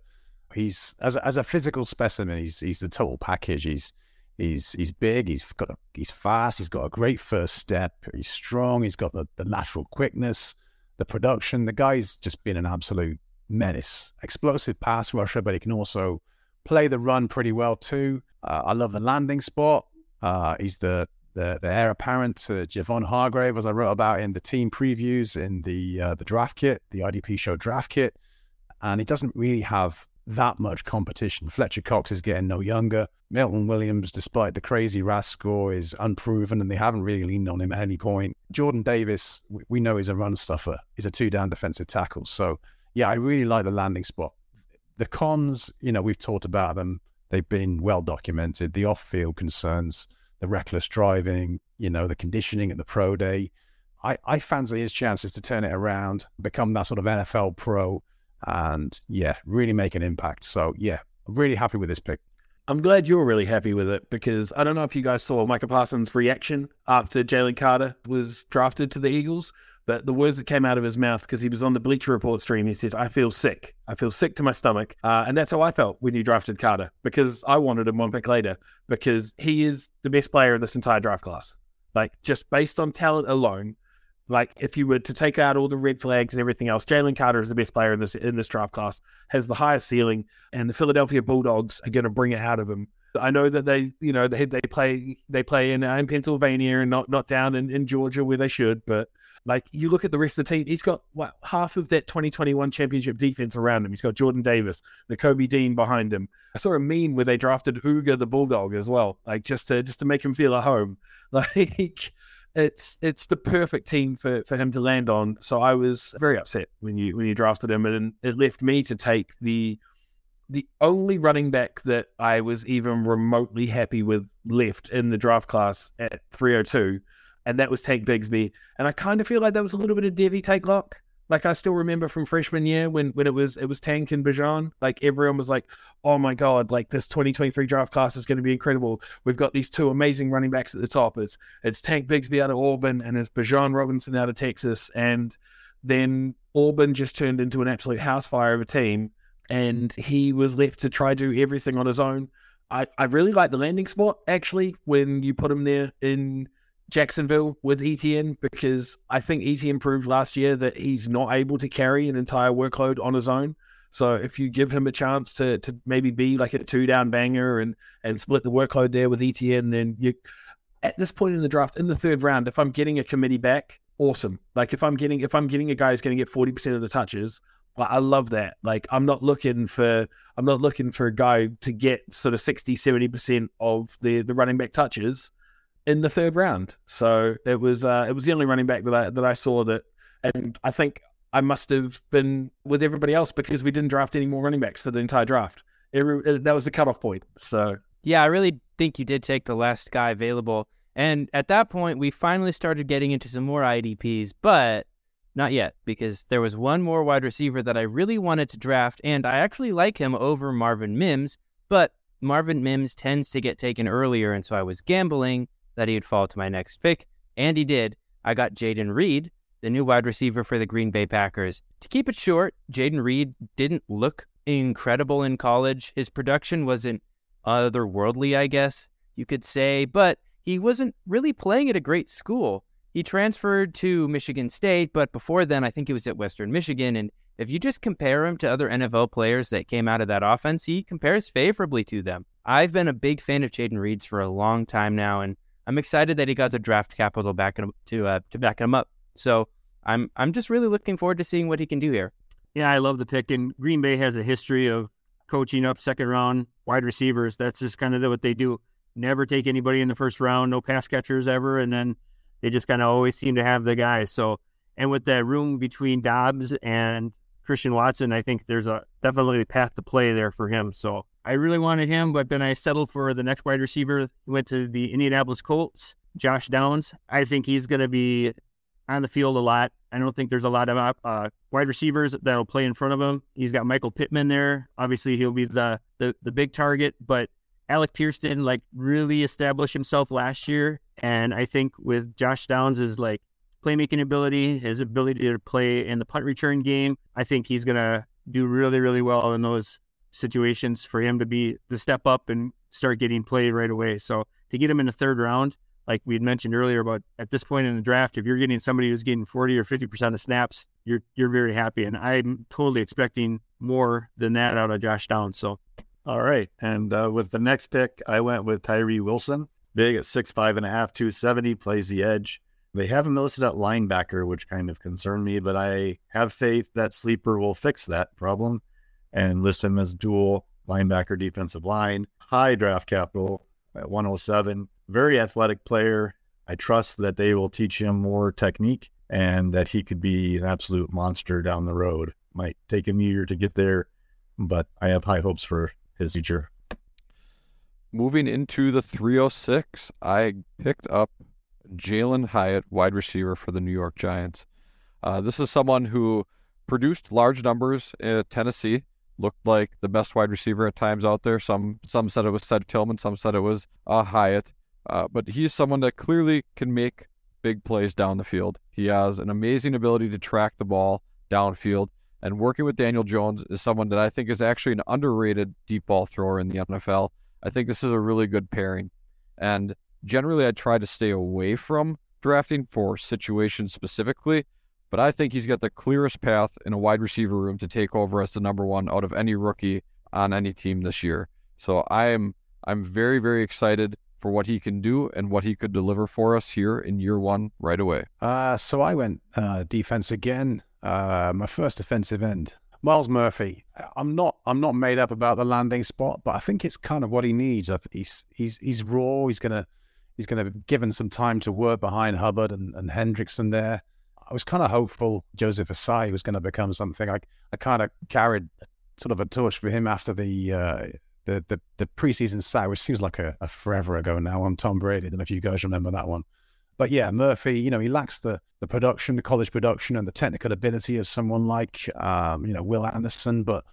he's as a, as a physical specimen, he's he's the total package. He's He's he's big. He's got a, he's fast. He's got a great first step. He's strong. He's got the, the lateral quickness, the production. The guy's just been an absolute menace. Explosive pass rusher, but he can also play the run pretty well too. Uh, I love the landing spot. Uh, he's the, the the heir apparent to Javon Hargrave, as I wrote about in the team previews in the uh, the draft kit, the IDP show draft kit, and he doesn't really have that much competition. Fletcher Cox is getting no younger. Milton Williams, despite the crazy RAS score, is unproven and they haven't really leaned on him at any point. Jordan Davis, we know he's a run stuffer. He's a two down defensive tackle. So yeah, I really like the landing spot. The cons, you know, we've talked about them. They've been well documented. The off-field concerns, the reckless driving, you know, the conditioning at the pro day. I, I fancy his chances to turn it around, become that sort of NFL pro, and yeah, really make an impact. So yeah, I'm really happy with this pick. I'm glad you're really happy with it because I don't know if you guys saw Micah Parsons' reaction after Jalen Carter was drafted to the Eagles, but the words that came out of his mouth because he was on the Bleacher Report stream, he says, "I feel sick. I feel sick to my stomach," uh, and that's how I felt when you drafted Carter because I wanted him one pick later because he is the best player in this entire draft class. Like just based on talent alone, like if you were to take out all the red flags and everything else, Jalen Carter is the best player in this in this draft class, has the highest ceiling, and the Philadelphia Bulldogs are going to bring it out of him. I know that they, you know, they they play they play in uh, in Pennsylvania and not not down in, in Georgia where they should, but like you look at the rest of the team, he's got what half of that 2021 championship defense around him. He's got Jordan Davis, Nakobe Dean behind him. I saw a meme where they drafted Uga the Bulldog as well, like just to just to make him feel at home. Like it's it's the perfect team for, for him to land on. So I was very upset when you when you drafted him, and it left me to take the the only running back that I was even remotely happy with left in the draft class at 302, and that was Tank Bigsby. And I kind of feel like that was a little bit of Devy take lock. Like I still remember from freshman year when when it was it was Tank and Bijan. Like everyone was like, "Oh my god! Like this 2023 draft class is going to be incredible. We've got these two amazing running backs at the top. It's it's Tank Bigsby out of Auburn and it's Bijan Robinson out of Texas. And then Auburn just turned into an absolute house fire of a team, and he was left to try to do everything on his own. I I really like the landing spot actually when you put him there in Jacksonville with Etienne because I think Etienne proved last year that he's not able to carry an entire workload on his own. So if you give him a chance to to maybe be like a two down banger and and split the workload there with Etienne, then you at this point in the draft in the third round, if I'm getting a committee back, awesome. Like if I'm getting if I'm getting a guy who's going to get forty percent of the touches, I love that. Like I'm not looking for I'm not looking for a guy to get sort of 60 70% of the the running back touches in the third round. So it was uh, it was the only running back that I that I saw that, and I think I must have been with everybody else because we didn't draft any more running backs for the entire draft. Every, that was the cutoff point. So yeah, I really think you did take the last guy available, and at that point we finally started getting into some more IDPs, but not yet because there was one more wide receiver that I really wanted to draft, and I actually like him over Marvin Mims, but Marvin Mims tends to get taken earlier, and so I was gambling that he'd fall to my next pick, and he did. I got Jayden Reed, the new wide receiver for the Green Bay Packers. To keep it short, Jayden Reed didn't look incredible in college. His production wasn't otherworldly, I guess you could say, but he wasn't really playing at a great school. He transferred to Michigan State, but before then, I think he was at Western Michigan. And if you just compare him to other NFL players that came out of that offense, he compares favorably to them. I've been a big fan of Jayden Reed's for a long time now, and I'm excited that he got the draft capital back to uh, to back him up. So I'm I'm just really looking forward to seeing what he can do here. Yeah, I love the pick. And Green Bay has a history of coaching up second round wide receivers. That's just kind of what they do. Never take anybody in the first round, no pass catchers ever, and then they just kind of always seem to have the guys. So, and with that room between Doubs and Christian Watson, I think there's a definitely a path to play there for him. So I really wanted him, but then I settled for the next wide receiver. Went to the Indianapolis Colts, Josh Downs. I think he's going to be on the field a lot. I don't think there's a lot of uh, wide receivers that'll play in front of him. He's got Michael Pittman there. Obviously, he'll be the the, the big target, but Alec Pierce didn't like really establish himself last year, and I think with Josh Downs' like playmaking ability, his ability to play in the punt return game, I think he's gonna do really really well in those situations for him to be to step up and start getting played right away. So to get him in the third round, like we had mentioned earlier, about at this point in the draft, if you're getting somebody who's getting 40 or 50 percent of snaps, you're you're very happy. And I'm totally expecting more than that out of Josh Downs. So all right. And uh, with the next pick, I went with Tyree Wilson, big at six five and a half, 270, plays the edge. They have him listed at linebacker, which kind of concerned me, but I have faith that Sleeper will fix that problem and list him as dual linebacker defensive line. High draft capital at 107. Very athletic player. I trust that they will teach him more technique and that he could be an absolute monster down the road. Might take him a year to get there, but I have high hopes for his future. Moving into the 306, I picked up Jalin Hyatt, wide receiver for the New York Giants. Uh, this is someone who produced large numbers at Tennessee, looked like the best wide receiver at times out there. Some some said it was Ced Tillman, some said it was uh, Hyatt. Uh, but he's someone that clearly can make big plays down the field. He has an amazing ability to track the ball downfield. And working with Daniel Jones is someone that I think is actually an underrated deep ball thrower in the NFL. I think this is a really good pairing. And generally, I try to stay away from drafting for situations specifically, but I think he's got the clearest path in a wide receiver room to take over as the number one out of any rookie on any team this year. So I am I'm very very excited for what he can do and what he could deliver for us here in year one right away. Uh, so I went uh, defense again. Uh, my first defensive end, Myles Murphy. I'm not I'm not made up about the landing spot, but I think it's kind of what he needs. He's he's he's raw. He's gonna he's gonna be given some time to work behind Hubbard and, and Hendrickson there. I was kind of hopeful Joseph Ossai was going to become something. I I kind of carried sort of a torch for him after the uh, the, the the preseason sack, which seems like a, a, forever ago now on Tom Brady. I don't know if you guys remember that one. But yeah, Murphy, you know, he lacks the the production, the college production, and the technical ability of someone like um, you know Will Anderson. But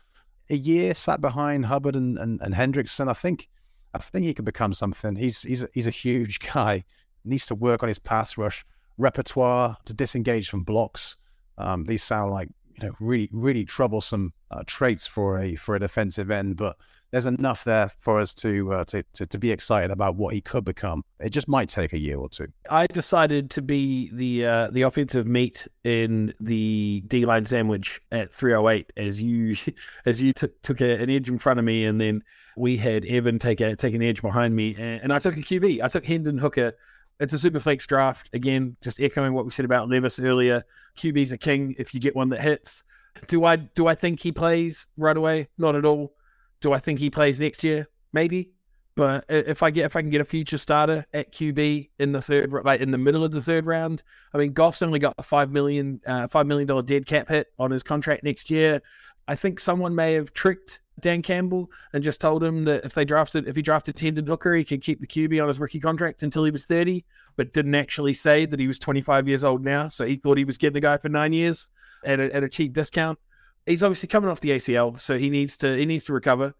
a year sat behind Hubbard and, and, and Hendrickson, I think I think he could become something. He's he's a, he's a huge guy. Needs to work on his pass rush repertoire to disengage from blocks. Um, these sound like you know really really troublesome uh, traits for a for a defensive end, but there's enough there for us to, uh, to, to to be excited about what he could become. It just might take a year or two. I decided to be the uh, the offensive meat in the D line sandwich at 308 as you as you took took a, an edge in front of me, and then we had Evan take a take an edge behind me, and, and I took a QB. I took Hendon Hooker. It's a super flex draft again, just echoing what we said about Levis earlier. QB's a king if you get one that hits. Do I do I think he plays right away? Not at all. Do I think he plays next year? Maybe. But if I get if I can get a future starter at QB in the third, like in the middle of the third round, I mean, Goff's only got a five million uh, five million dollar dead cap hit on his contract next year. I think someone may have tricked Dan Campbell and just told him that if they drafted if he drafted Hendon Hooker, he could keep the QB on his rookie contract until he was thirty, but didn't actually say that he was twenty five years old now. So he thought he was getting a guy for nine years at a, at a cheap discount he's obviously coming off the ACL, so he needs to he needs to recover.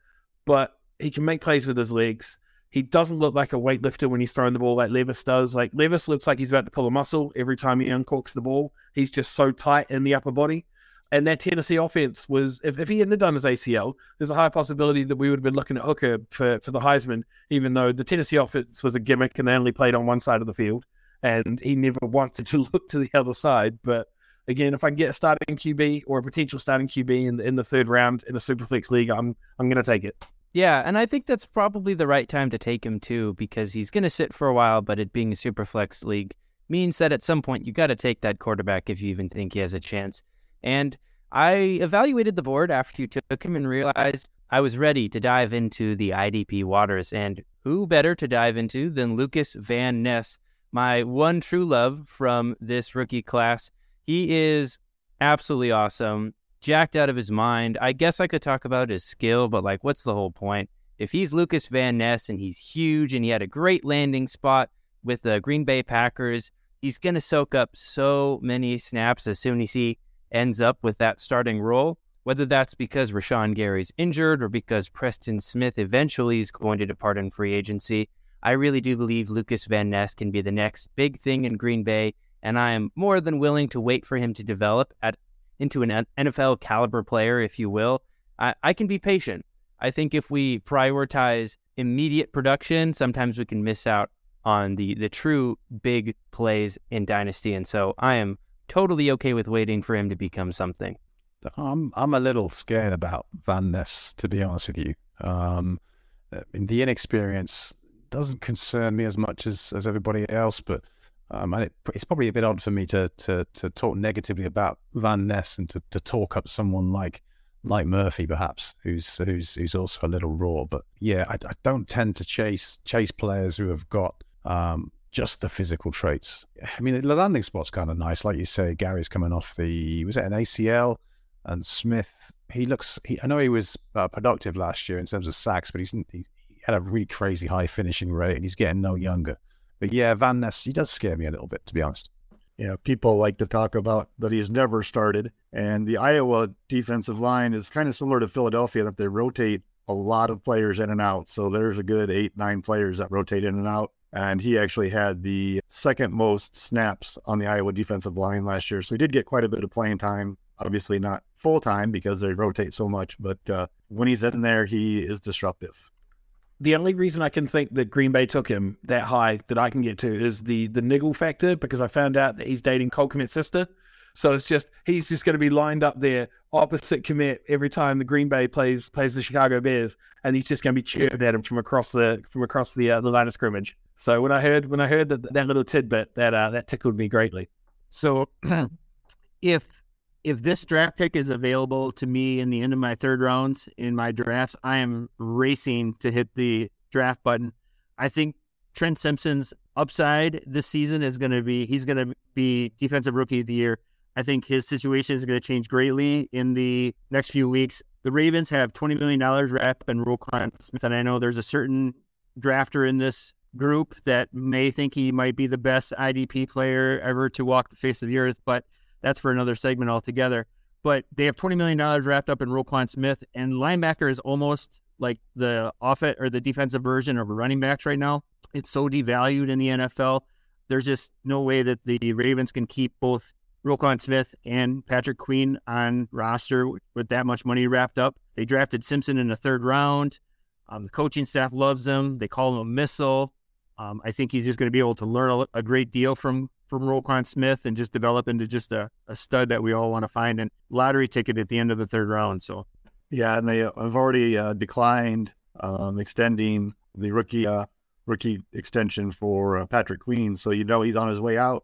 But he can make plays with his legs. He doesn't look like a weightlifter when he's throwing the ball like Levis does. Like Levis looks like he's about to pull a muscle every time he uncorks the ball. He's just so tight in the upper body. And that Tennessee offense was, if, if he hadn't done his ACL, there's a high possibility that we would have been looking at Hooker for, for the Heisman, even though the Tennessee offense was a gimmick and they only played on one side of the field. And he never wanted to look to the other side. But again, if I can get a starting QB or a potential starting QB in, in the third round in a Superflex league, I'm I'm going to take it. Yeah, and I think that's probably the right time to take him too, because he's going to sit for a while. But it being a Superflex league means that at some point you got to take that quarterback if you even think he has a chance. And I evaluated the board after you took him and realized I was ready to dive into the IDP waters. And who better to dive into than Lucas Van Ness, my one true love from this rookie class. He is absolutely awesome, jacked out of his mind. I guess I could talk about his skill, but like, what's the whole point? If he's Lucas Van Ness and he's huge and he had a great landing spot with the Green Bay Packers, he's going to soak up so many snaps as soon as he ends up with that starting role. Whether that's because Rashan Gary's injured or because Preston Smith eventually is going to depart in free agency, I really do believe Lucas Van Ness can be the next big thing in Green Bay and I am more than willing to wait for him to develop at into an NFL caliber player, if you will. I, I can be patient. I think if we prioritize immediate production, sometimes we can miss out on the the true big plays in Dynasty. And so I am totally okay with waiting for him to become something. I'm I'm a little scared about Van Ness, to be honest with you. Um, the inexperience doesn't concern me as much as, as everybody else, but um, and it, it's probably a bit odd for me to to to talk negatively about Van Ness and to, to talk up someone like like Murphy, perhaps, who's who's who's also a little raw. But yeah, I, I don't tend to chase chase players who have got um, just the physical traits. I mean, the landing spot's kind of nice, like you say. Gary's coming off the was it an ACL? And Smith, he looks. He, I know he was uh, productive last year in terms of sacks, but he's he, he had a really crazy high finishing rate, and he's getting no younger. But yeah, Van Ness, he does scare me a little bit, to be honest. Yeah, people like to talk about that he's never started. And the Iowa defensive line is kind of similar to Philadelphia, that they rotate a lot of players in and out. So there's a good eight, nine players that rotate in and out. And he actually had the second most snaps on the Iowa defensive line last year. So he did get quite a bit of playing time. Obviously, not full time because they rotate so much, but uh, when he's in there, he is disruptive the only reason I can think that Green Bay took him that high that I can get to is the the niggle factor because I found out that he's dating Cole Kmet's sister. So it's just he's just going to be lined up there opposite Kmet every time the Green Bay plays plays the Chicago Bears, and he's just going to be cheering at him from across the from across the uh, the line of scrimmage. So when I heard when I heard that that little tidbit, that uh, that tickled me greatly. So if if this draft pick is available to me in the end of my third rounds in my drafts, I am racing to hit the draft button. I think Trent Simpson's upside this season is going to be he's going to be defensive rookie of the year. I think his situation is going to change greatly in the next few weeks. The Ravens have $20 million wrapped in Roquan Smith, and I know there's a certain drafter in this group that may think he might be the best IDP player ever to walk the face of the earth, but that's for another segment altogether. But they have $20 million wrapped up in Roquan Smith, and linebacker is almost like the off or the defensive version of running backs right now. It's so devalued in the NFL. There's just no way that the Ravens can keep both Roquan Smith and Patrick Queen on roster with that much money wrapped up. They drafted Simpson in the third round. Um, the coaching staff loves him. They call him a missile. Um, I think he's just going to be able to learn a, a, great deal from from Roquan Smith and just develop into just a, a stud that we all want to find and lottery ticket at the end of the third round. So, yeah, and they have already uh, declined um, extending the rookie uh, rookie extension for uh, Patrick Queen, so you know he's on his way out.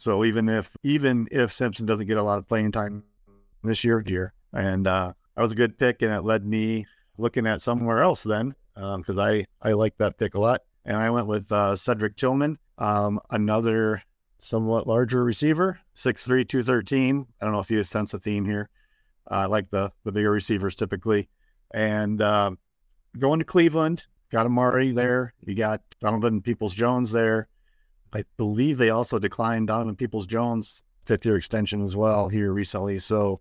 So even if even if Simpson doesn't get a lot of playing time this year, year, and uh, that was a good pick, and it led me looking at somewhere else then because um, I I like that pick a lot, and I went with uh, Cedric Tillman, um, another somewhat larger receiver, 6'3", 213. I don't know if you sense a theme here. Uh, I like the the bigger receivers typically. And uh, going to Cleveland, got Amari there. You got Donovan Peoples Jones there. I believe they also declined Donovan Peoples Jones fifth year extension as well here recently. So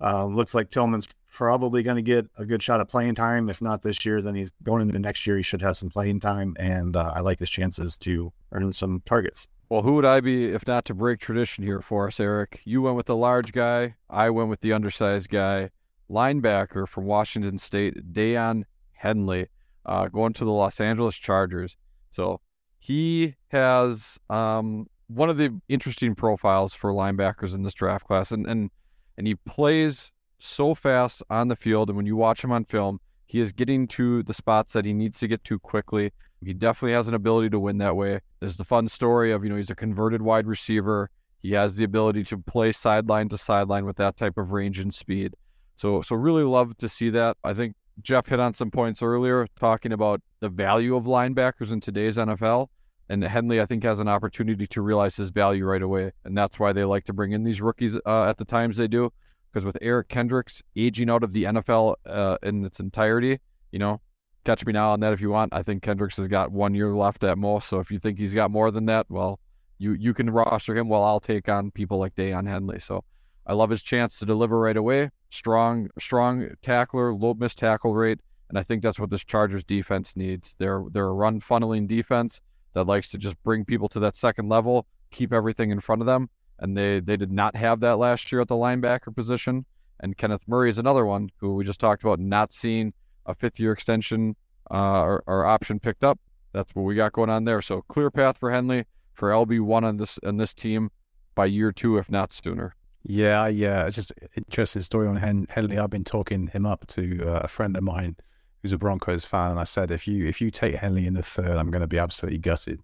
uh, looks like Tillman's probably going to get a good shot at playing time. If not this year, then he's going into next year. He should have some playing time, and uh, I like his chances to earn some targets. Well, who would I be if not to break tradition here for us, Eric? You went with the large guy. I went with the undersized guy. Linebacker from Washington State, Daiyan Henley, uh, going to the Los Angeles Chargers. So he has um, one of the interesting profiles for linebackers in this draft class, and and and he plays so fast on the field. And when you watch him on film, he is getting to the spots that he needs to get to quickly. He definitely has an ability to win that way. There's the fun story of, you know, he's a converted wide receiver. He has the ability to play sideline to sideline with that type of range and speed. So, so really love to see that. I think Jeff hit on some points earlier talking about the value of linebackers in today's NFL. And Henley, I think, has an opportunity to realize his value right away. And that's why they like to bring in these rookies uh, at the times they do. Because with Eric Kendricks aging out of the NFL uh, in its entirety, you know, catch me now on that if you want. I think Kendricks has got one year left at most. So if you think he's got more than that, well, you you can roster him. Well, I'll take on people like Daiyan Henley. So I love his chance to deliver right away. Strong, strong tackler, low miss tackle rate, and I think that's what this Chargers defense needs. They're they're a run funneling defense that likes to just bring people to that second level, keep everything in front of them, and they they did not have that last year at the linebacker position. And Kenneth Murray is another one who we just talked about not seeing a fifth year extension uh, or, or, option picked up. That's what we got going on there. So clear path for Henley for LB one on this on this team by year two, if not sooner. Yeah, yeah. It's just interesting story on Hen- Henley. I've been talking him up to uh, a friend of mine who's a Broncos fan, and I said, if you if you take Henley in the third, I'm going to be absolutely gutted.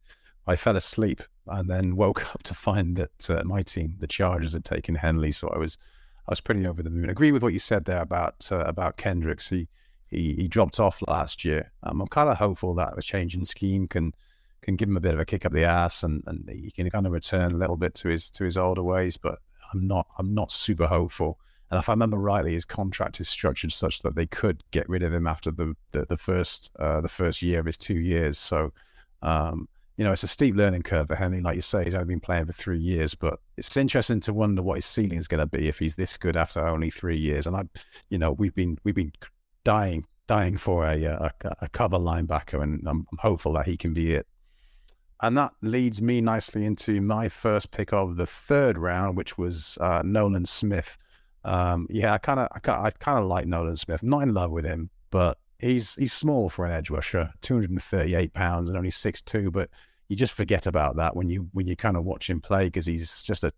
I fell asleep and then woke up to find that uh, my team, the Chargers, had taken Henley. So I was I was pretty over the moon. I agree with what you said there about uh, about Kendricks. He he, he dropped off last year. Um, I'm kind of hopeful that a change in scheme can can give him a bit of a kick up the ass and, and he can kind of return a little bit to his to his older ways. But I'm not I'm not super hopeful. And if I remember rightly, his contract is structured such that they could get rid of him after the the, the first uh, the first year of his two years. So, um, you know, it's a steep learning curve for Henley. Like you say, he's only been playing for three years, but it's interesting to wonder what his ceiling is going to be if he's this good after only three years. And I, you know, we've been we've been dying dying for a a, a cover linebacker, and I'm, I'm hopeful that he can be it. And that leads me nicely into my first pick of the third round, which was uh, Nolan Smith. Um, yeah, I kind of, I kind of like Nolan Smith. Not in love with him, but he's he's small for an edge rusher, 238 pounds and only 6'2". But you just forget about that when you when you kind of watch him play because he's just a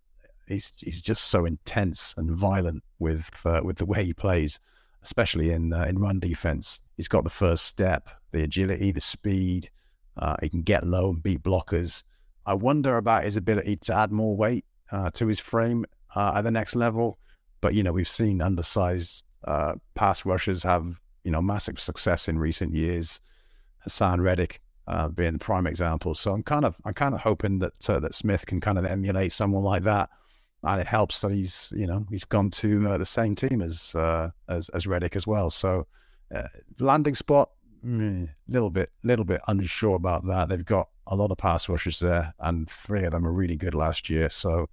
he's he's just so intense and violent with uh, with the way he plays, especially in uh, in run defense. He's got the first step, the agility, the speed. Uh, he can get low and beat blockers. I wonder about his ability to add more weight uh, to his frame uh, at the next level. But you know, we've seen undersized uh, pass rushers have you know massive success in recent years. Haason Reddick uh, being the prime example. So I'm kind of I'm kind of hoping that uh, that Smith can kind of emulate someone like that, and it helps that he's you know he's gone to the same team as uh, as as Reddick as well. So landing spot, mm, little bit little bit unsure about that. They've got a lot of pass rushers there, and three of them are really good last year. So,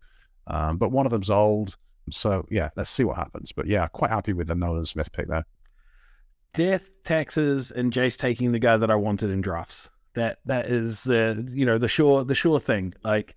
um, but one of them's old. So yeah, let's see what happens. But yeah, quite happy with the Nolan Smith pick there. Death, taxes, and Jase taking the guy that I wanted in drafts. That that is the you know the sure the sure thing. Like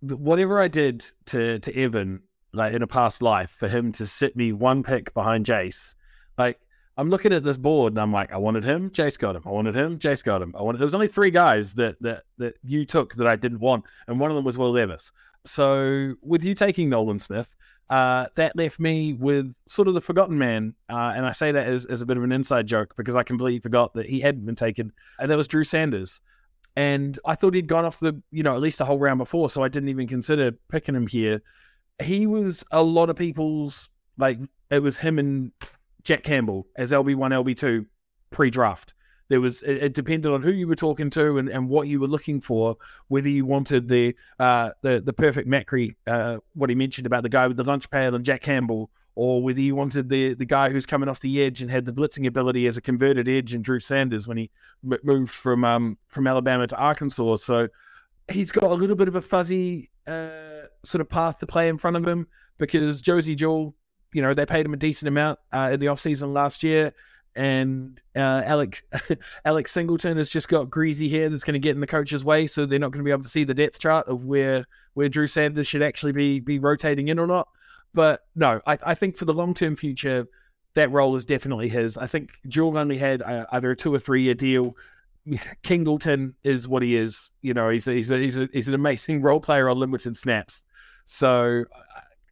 whatever I did to to Evan, like in a past life, for him to sit me one pick behind Jase, like I'm looking at this board and I'm like, I wanted him, Jase got him. I wanted him, Jase got him. I wanted. There was only three guys that that that you took that I didn't want, and one of them was Will Levis. So with you taking Nolan Smith, uh, that left me with sort of the forgotten man. Uh, and I say that as, as a bit of an inside joke because I completely forgot that he hadn't been taken. And that was Drew Sanders. And I thought he'd gone off the, you know, at least a whole round before. So I didn't even consider picking him here. He was a lot of people's, like, it was him and Jack Campbell as LB1, LB2 pre draft there was it, it, depended on who you were talking to and, and what you were looking for, whether you wanted the uh, the the perfect Macri, uh, what he mentioned about the guy with the lunch pail and Jack Campbell, or whether you wanted the the guy who's coming off the edge and had the blitzing ability as a converted edge and Drew Sanders when he m- moved from um from Alabama to Arkansas. So he's got a little bit of a fuzzy uh, sort of path to play in front of him because Josey Jewell, you know, they paid him a decent amount uh, in the offseason last year and uh, Alex Alex Singleton has just got greasy hair that's going to get in the coach's way, so they're not going to be able to see the depth chart of where where Drew Sanders should actually be be rotating in or not. But no, I, I think for the long term future, that role is definitely his. I think Jewell only had uh, either a two or three year deal. Kingleton is what he is. You know, he's a, he's a, he's a, he's an amazing role player on limited snaps. So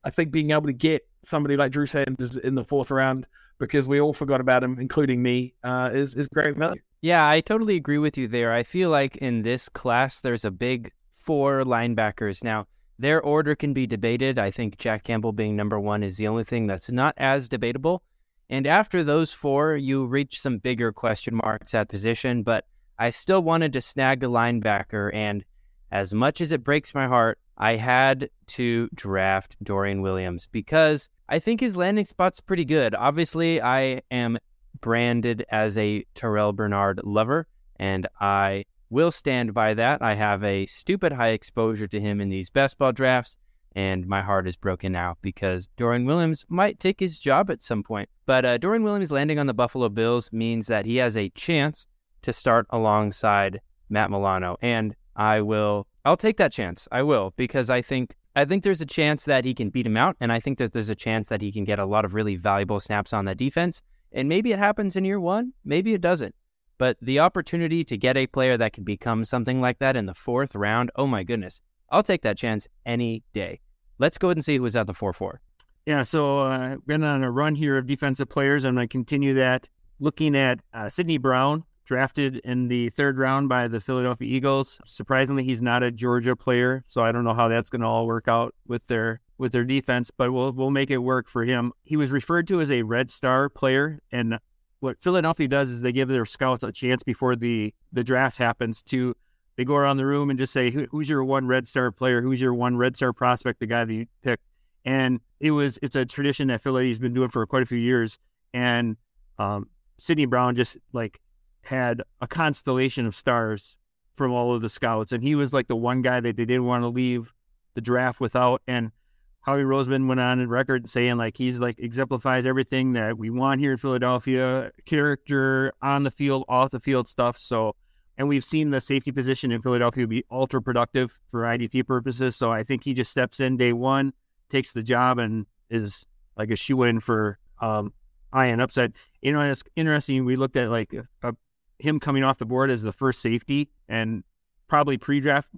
I think being able to get somebody like Drew Sanders in the fourth round because we all forgot about him, including me, uh, is is great value. Yeah, I totally agree with you there. I feel like in this class, there's a big four linebackers. Now, their order can be debated. I think Jack Campbell being number one is the only thing that's not as debatable. And after those four, you reach some bigger question marks at position. But I still wanted to snag a linebacker. And as much as it breaks my heart, I had to draft Dorian Williams because I think his landing spot's pretty good. Obviously, I am branded as a Terrel Bernard lover, and I will stand by that. I have a stupid high exposure to him in these best ball drafts, and my heart is broken now because Dorian Williams might take his job at some point. But uh, Dorian Williams landing on the Buffalo Bills means that he has a chance to start alongside Matt Milano, and I will. I'll take that chance. I will because I think I think there's a chance that he can beat him out, and I think that there's a chance that he can get a lot of really valuable snaps on that defense. And maybe it happens in year one, maybe it doesn't. But the opportunity to get a player that can become something like that in the fourth round, oh my goodness, I'll take that chance any day. Let's go ahead and see who's at the 4 4. Yeah, so uh, been on a run here of defensive players. I'm going to continue that. Looking at uh, Sydney Brown, drafted in the third round by the Philadelphia Eagles. Surprisingly, he's not a Georgia player, so I don't know how that's going to all work out with their with their defense, but we'll we'll make it work for him. He was referred to as a red star player, and what Philadelphia does is they give their scouts a chance before the the draft happens to they go around the room and just say who's your one red star player, who's your one red star prospect, the guy that you pick, And it was it's a tradition that Philly's been doing for quite a few years. And um, Sydney Brown just like had a constellation of stars from all of the scouts, and he was like the one guy that they didn't want to leave the draft without. And Howie Roseman went on in record saying like he's like exemplifies everything that we want here in Philadelphia, character on the field, off the field stuff. So, and we've seen the safety position in Philadelphia be ultra productive for IDP purposes. So I think he just steps in day one, takes the job, and is like a shoe in for um, end upside. You know, it's interesting. We looked at like a, him coming off the board as the first safety, and probably pre-draft,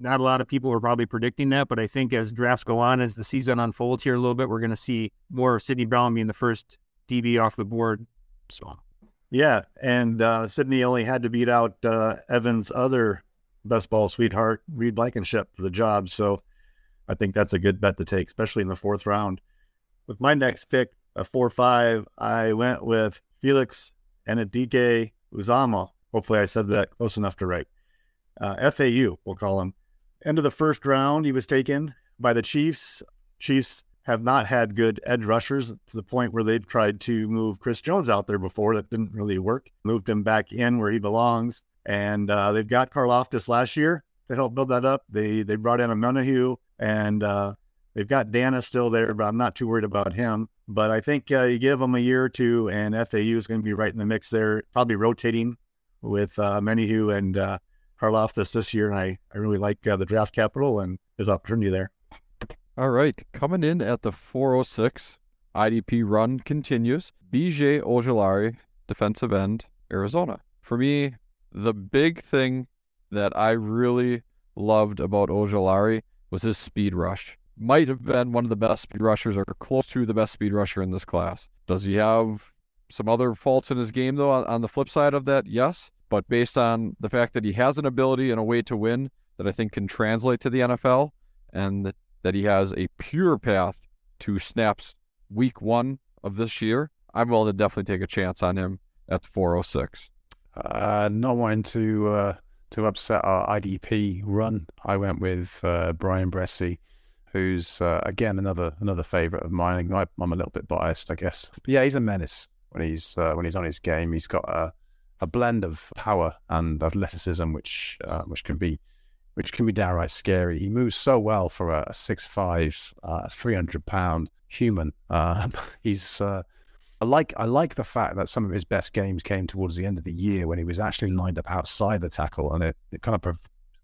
not a lot of people were probably predicting that. But I think as drafts go on, as the season unfolds here a little bit, we're going to see more of Sydney Brown being the first DB off the board. So, yeah, and uh, Sydney only had to beat out uh, Evans' other best ball sweetheart, Reed Blankenship, for the job. So, I think that's a good bet to take, especially in the fourth round. With my next pick, a four-five, I went with Felix Anudike Uzomah. Hopefully, I said that close enough to right. Uh, FAU, we'll call him. End of the first round, he was taken by the Chiefs. Chiefs have not had good edge rushers to the point where they've tried to move Chris Jones out there before. That didn't really work. Moved him back in where he belongs. And uh, they've got Karlaftis last year to help build that up. They they brought in Omenihu and uh, they've got Danna still there, but I'm not too worried about him. But I think uh, you give them a year or two, and FAU is going to be right in the mix there, probably rotating with uh, Menihu and uh, Karlaftis this year. And I, I really like uh, the draft capital and his opportunity there. All right. Coming in at the 406, IDP run continues. BJ Ojulari, defensive end, Arizona. For me, the big thing that I really loved about Ojulari was his speed rush might have been one of the best speed rushers or close to the best speed rusher in this class. Does he have some other faults in his game, though, on, the flip side of that? Yes. But based on the fact that he has an ability and a way to win that I think can translate to the NFL and that he has a pure path to snaps week one of this year, I'm willing to definitely take a chance on him at 406. Uh, not wanting to uh, to upset our IDP run, I went with uh, Bryan Bresee who's uh, again another another favorite of mine. I, am a little bit biased, I guess. But yeah, he's a menace when he's uh, when he's on his game. He's got a, a blend of power and athleticism, which uh, which can be which can be downright scary. He moves so well for a, a six five, uh, three hundred pound human. Uh, he's uh, I like I like the fact that some of his best games came towards the end of the year when he was actually lined up outside the tackle, and it, it kind of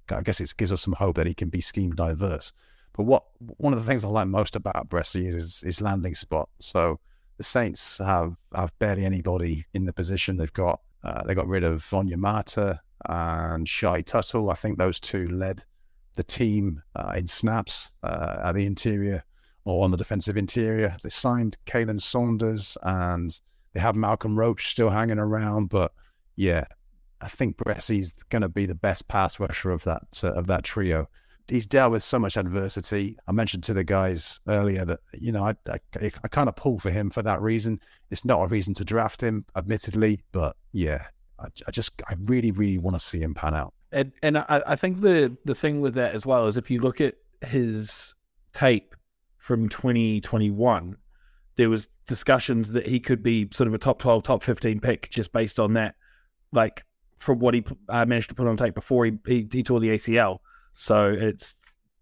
I guess it gives us some hope that he can be scheme diverse. But what one of the things I like most about Bresee is his, landing spot. So the Saints have have barely anybody in the position. They've got uh, they got rid of Onyemata and Shy Tuttle. I think those two led the team uh, in snaps uh, at the interior or on the defensive interior. They signed Khalen Saunders and they have Malcolm Roach still hanging around. But yeah, I think Bresee's going to be the best pass rusher of that uh, of that trio he's dealt with so much adversity. I mentioned to the guys earlier that you know I I, I kind of pull for him for that reason. It's not a reason to draft him, admittedly, but yeah, I, I just I really really want to see him pan out. And and I, I think the the thing with that as well is if you look at his tape from 2021, there was discussions that he could be sort of a top 12, top 15 pick just based on that, like from what he uh, managed to put on tape before he, he, he tore the ACL. So it's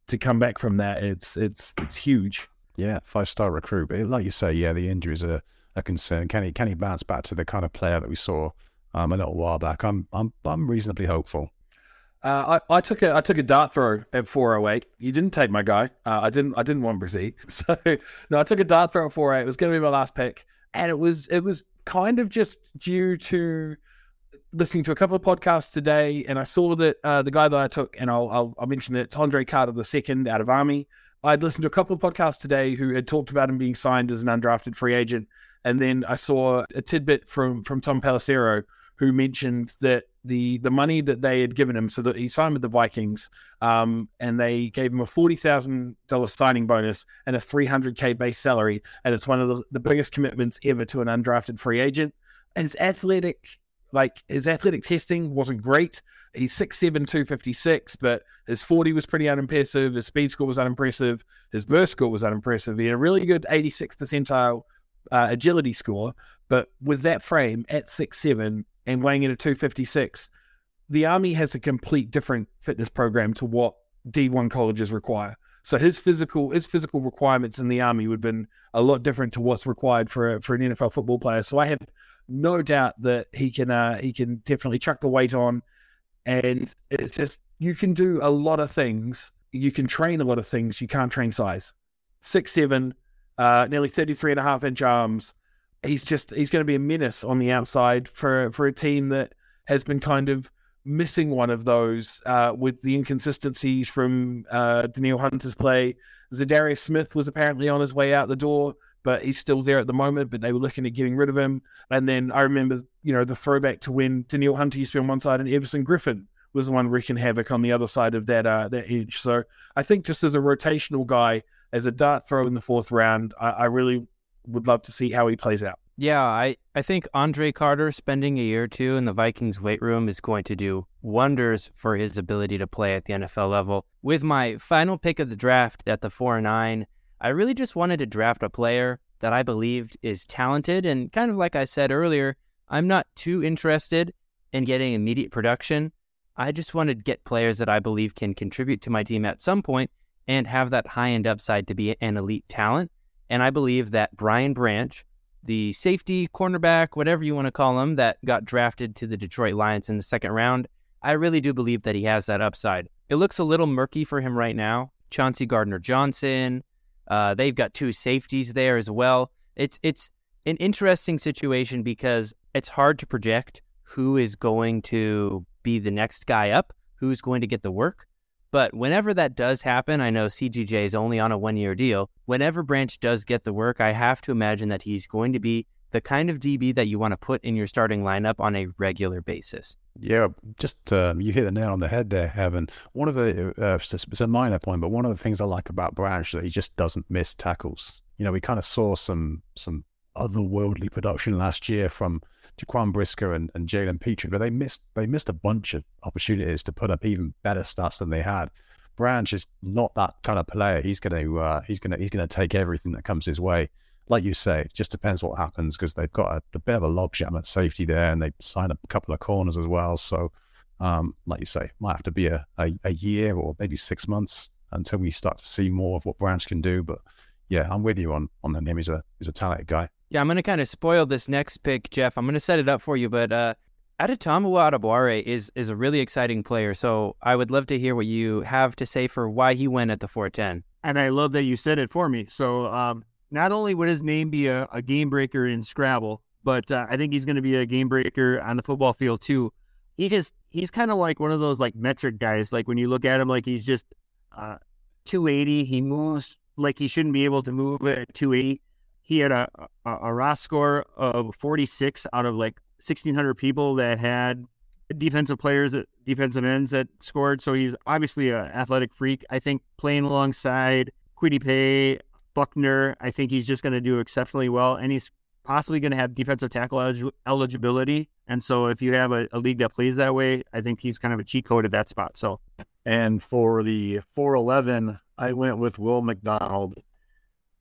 to come back from that, it's it's it's huge. Yeah, five star recruit. But like you say, yeah, the injuries are a concern. Can he can he bounce back to the kind of player that we saw um, a little while back? I'm I'm I'm reasonably hopeful. Uh, I, I took a I took a dart throw at 408. You didn't take my guy. Uh, I didn't I didn't want Bresee. So no, I took a dart throw at 408. It was going to be my last pick, and it was it was kind of just due to listening to a couple of podcasts today, and I saw that uh, the guy that I took, and I'll, I'll, I'll mention it, it's Andre Carter the second out of Army. I'd listened to a couple of podcasts today who had talked about him being signed as an undrafted free agent, and then I saw a tidbit from from Tom Pelissero who mentioned that the the money that they had given him, so that he signed with the Vikings, um, and they gave him a forty thousand dollars signing bonus and a three hundred k base salary, and it's one of the, the biggest commitments ever to an undrafted free agent. His athletic Like his athletic testing wasn't great. He's 6'7, 256, but his 40 was pretty unimpressive. His speed score was unimpressive. His burst score was unimpressive. He had a really good 86th percentile uh, agility score. But with that frame at 6'7 and weighing in at 256, the Army has a complete different fitness program to what D1 colleges require. So his physical his physical requirements in the army would have been a lot different to what's required for a, for an NFL football player. So I have no doubt that he can uh, he can definitely chuck the weight on, and it's just you can do a lot of things. You can train a lot of things. You can't train size. Six seven, uh, nearly 33 and a half inch arms. He's just he's going to be a menace on the outside for for a team that has been kind of missing one of those uh, with the inconsistencies from uh, Danielle Hunter's play. Za'Darius Smith was apparently on his way out the door, but he's still there at the moment. But they were looking at getting rid of him. And then I remember, you know, the throwback to when Danielle Hunter used to be on one side and Everson Griffen was the one wreaking havoc on the other side of that uh, that edge. So I think just as a rotational guy, as a dart throw in the fourth round, I, I really would love to see how he plays out. Yeah, I, I think Andre Carter spending a year or two in the Vikings weight room is going to do wonders for his ability to play at the NFL level. With my final pick of the draft at the 4 9, I really just wanted to draft a player that I believed is talented. And kind of like I said earlier, I'm not too interested in getting immediate production. I just wanted to get players that I believe can contribute to my team at some point and have that high end upside to be an elite talent. And I believe that Brian Branch, the safety, cornerback, whatever you want to call him, that got drafted to the Detroit Lions in the second round, I really do believe that he has that upside. It looks a little murky for him right now. Chauncey Gardner Johnson, uh, they've got two safeties there as well. It's it's an interesting situation because it's hard to project who is going to be the next guy up, who's going to get the work. But whenever that does happen, I know CGJ is only on a one year deal. Whenever Branch does get the work, I have to imagine that he's going to be the kind of DB that you want to put in your starting lineup on a regular basis. Yeah, just uh, you hit the nail on the head there, Evan. One of the uh, it's a minor point, but one of the things I like about Branch that he just doesn't miss tackles. You know, we kind of saw some some otherworldly production last year from Jaquan Brisker and, and Jalen Pitre, but they missed they missed a bunch of opportunities to put up even better stats than they had. Branch is not that kind of player. He's gonna uh, he's gonna he's gonna take everything that comes his way. Like you say, it just depends what happens because they've got a, a bit of a logjam at safety there, and they sign up a couple of corners as well. So, um, like you say, might have to be a, a, a year or maybe six months until we start to see more of what Branch can do. But yeah, I'm with you on on him. He's a he's a talented guy. Yeah, I'm going to kind of spoil this next pick, Jeff. I'm going to set it up for you, but uh, Adetomiwa Adebawore is is a really exciting player. So I would love to hear what you have to say for why he went at the 410. And I love that you said it for me. So um, not only would his name be a, a game breaker in Scrabble, but uh, I think he's going to be a game breaker on the football field too. He just he's kind of like one of those like metric guys. Like when you look at him, like he's just uh, 280. He moves like he shouldn't be able to move at 280 he had a, a, a score of 46 out of like 1,600 people that had defensive players, that defensive ends that scored. So he's obviously an athletic freak. I think playing alongside Kwity Paye, Buckner, I think he's just going to do exceptionally well. And he's possibly going to have defensive tackle elig- eligibility. And so if you have a, a, league that plays that way, I think he's kind of a cheat code at that spot. So, and for the 411, I went with Will McDonald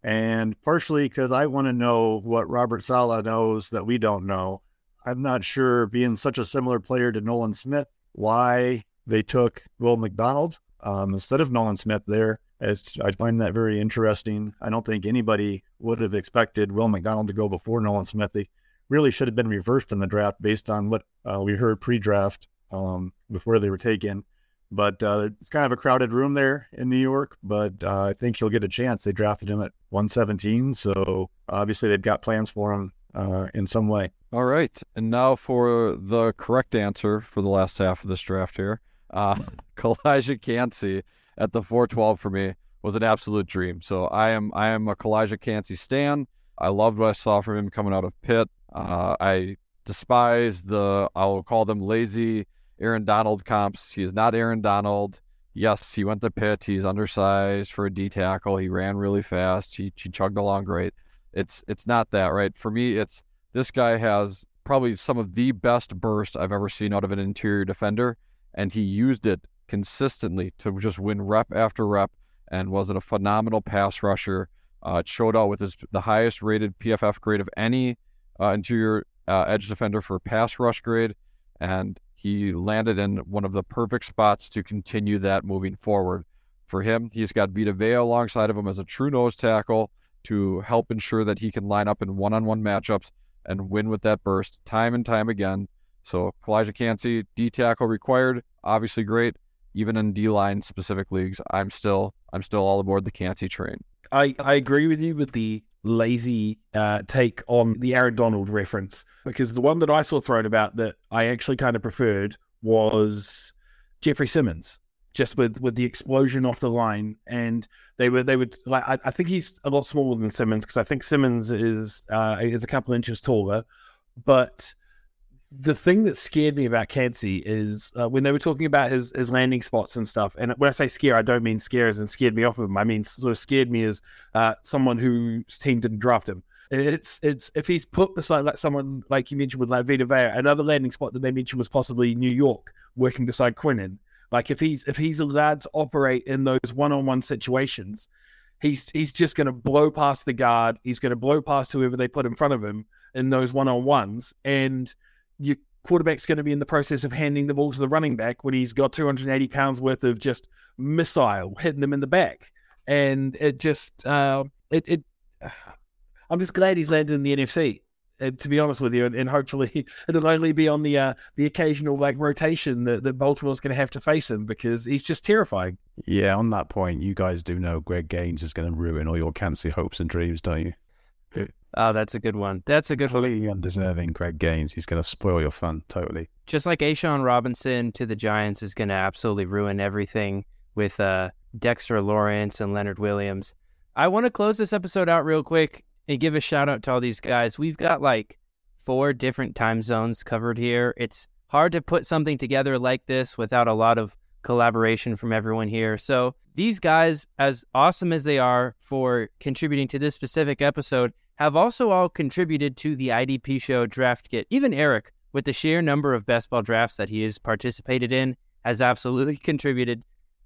and partially because I want to know what Robert Saleh knows that we don't know. I'm not sure, being such a similar player to Nolan Smith, why they took Will McDonald um, instead of Nolan Smith there. It's, I find that very interesting. I don't think anybody would have expected Will McDonald to go before Nolan Smith. They really should have been reversed in the draft based on what uh, we heard pre-draft um, before they were taken. But uh, it's kind of a crowded room there in New York. But uh, I think he'll get a chance. They drafted him at 117, so obviously they've got plans for him uh, in some way. All right, and now for the correct answer for the last half of this draft here. Uh, Calijah Kancey at the 412 for me was an absolute dream. So I am I am a Calijah Kancey stan. I loved what I saw from him coming out of Pitt. Uh, I despise the I'll call them lazy Aaron Donald comps. He is not Aaron Donald. Yes, he went to Pitt. He's undersized for a D tackle. He ran really fast. He, he chugged along great. It's it's not that right for me. It's this guy has probably some of the best burst I've ever seen out of an interior defender, and he used it consistently to just win rep after rep, and was a phenomenal pass rusher. Uh, showed out with his the highest rated PFF grade of any uh, interior uh, edge defender for pass rush grade, and he landed in one of the perfect spots to continue that moving forward. For him, he's got Vita Vea alongside of him as a true nose tackle to help ensure that he can line up in one-on-one matchups and win with that burst time and time again. So Calijah Kancey, D tackle required, obviously great. Even in D line specific leagues, I'm still I'm still all aboard the Kancey train. I, I agree with you with the lazy uh, take on the Aaron Donald reference because the one that I saw thrown about that I actually kind of preferred was Jeffrey Simmons, just with with the explosion off the line, and they were they would like I, I think he's a lot smaller than Simmons because I think Simmons is uh, is a couple inches taller, but the thing that scared me about Kancey is uh, when they were talking about his, his landing spots and stuff. And when I say scare, I don't mean scare as in scared me off of him. I mean sort of scared me as uh, someone whose team didn't draft him. It's it's if he's put beside like someone like you mentioned with like Vita Vea, another landing spot that they mentioned was possibly New York, working beside Quinnen. Like if he's if he's allowed to operate in those one on one situations, he's he's just going to blow past the guard. He's going to blow past whoever they put in front of him in those one on ones, and your quarterback's going to be in the process of handing the ball to the running back when he's got 280 pounds worth of just missile hitting them in the back. And it just, uh, it, it, I'm just glad he's landed in the NFC. To be honest with you, and, and hopefully it'll only be on the uh, the occasional like rotation that, that Baltimore's going to have to face him because he's just terrifying. Yeah, on that point, you guys do know Greg Gaines is going to ruin all your Kancey hopes and dreams, don't you? Oh, that's a good one. That's a good one. Completely undeserving Greg Gaines. He's going to spoil your fun totally. Just like A'Shawn Robinson to the Giants is going to absolutely ruin everything with uh, Dexter Lawrence and Leonard Williams. I want to close this episode out real quick and give a shout out to all these guys. We've got like four different time zones covered here. It's hard to put something together like this without a lot of collaboration from everyone here. So, these guys, as awesome as they are for contributing to this specific episode, have also all contributed to the IDP show draft kit. Even Eric, with the sheer number of best ball drafts that he has participated in, has absolutely contributed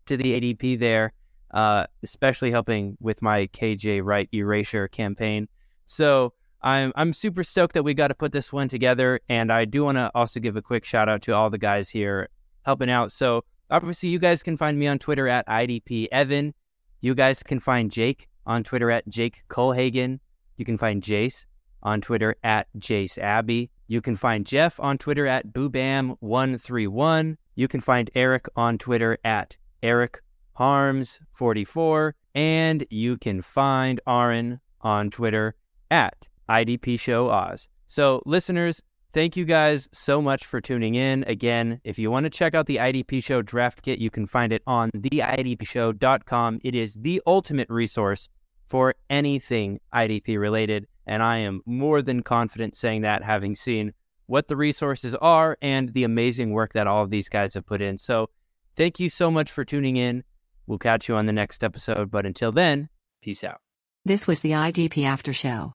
to the ADP there, uh, especially helping with my KJ Wright erasure campaign. So I'm I'm super stoked that we got to put this one together, and I do want to also give a quick shout out to all the guys here helping out. So obviously, you guys can find me on Twitter at IDP Evan. You guys can find Jake on Twitter at Jake Kohlhagen. You can find Jase on Twitter at Jase Abbey. You can find Jeff on Twitter at Boobam131. You can find Eric on Twitter at Eric Harms44. And you can find Aron on Twitter at IDP Show Oz. So, listeners, thank you guys so much for tuning in. Again, if you want to check out the IDP Show draft kit, you can find it on theidpshow.com. It is the ultimate resource for anything IDP related. And I am more than confident saying that, having seen what the resources are and the amazing work that all of these guys have put in. So, thank you so much for tuning in. We'll catch you on the next episode. But until then, peace out. This was the IDP After Show.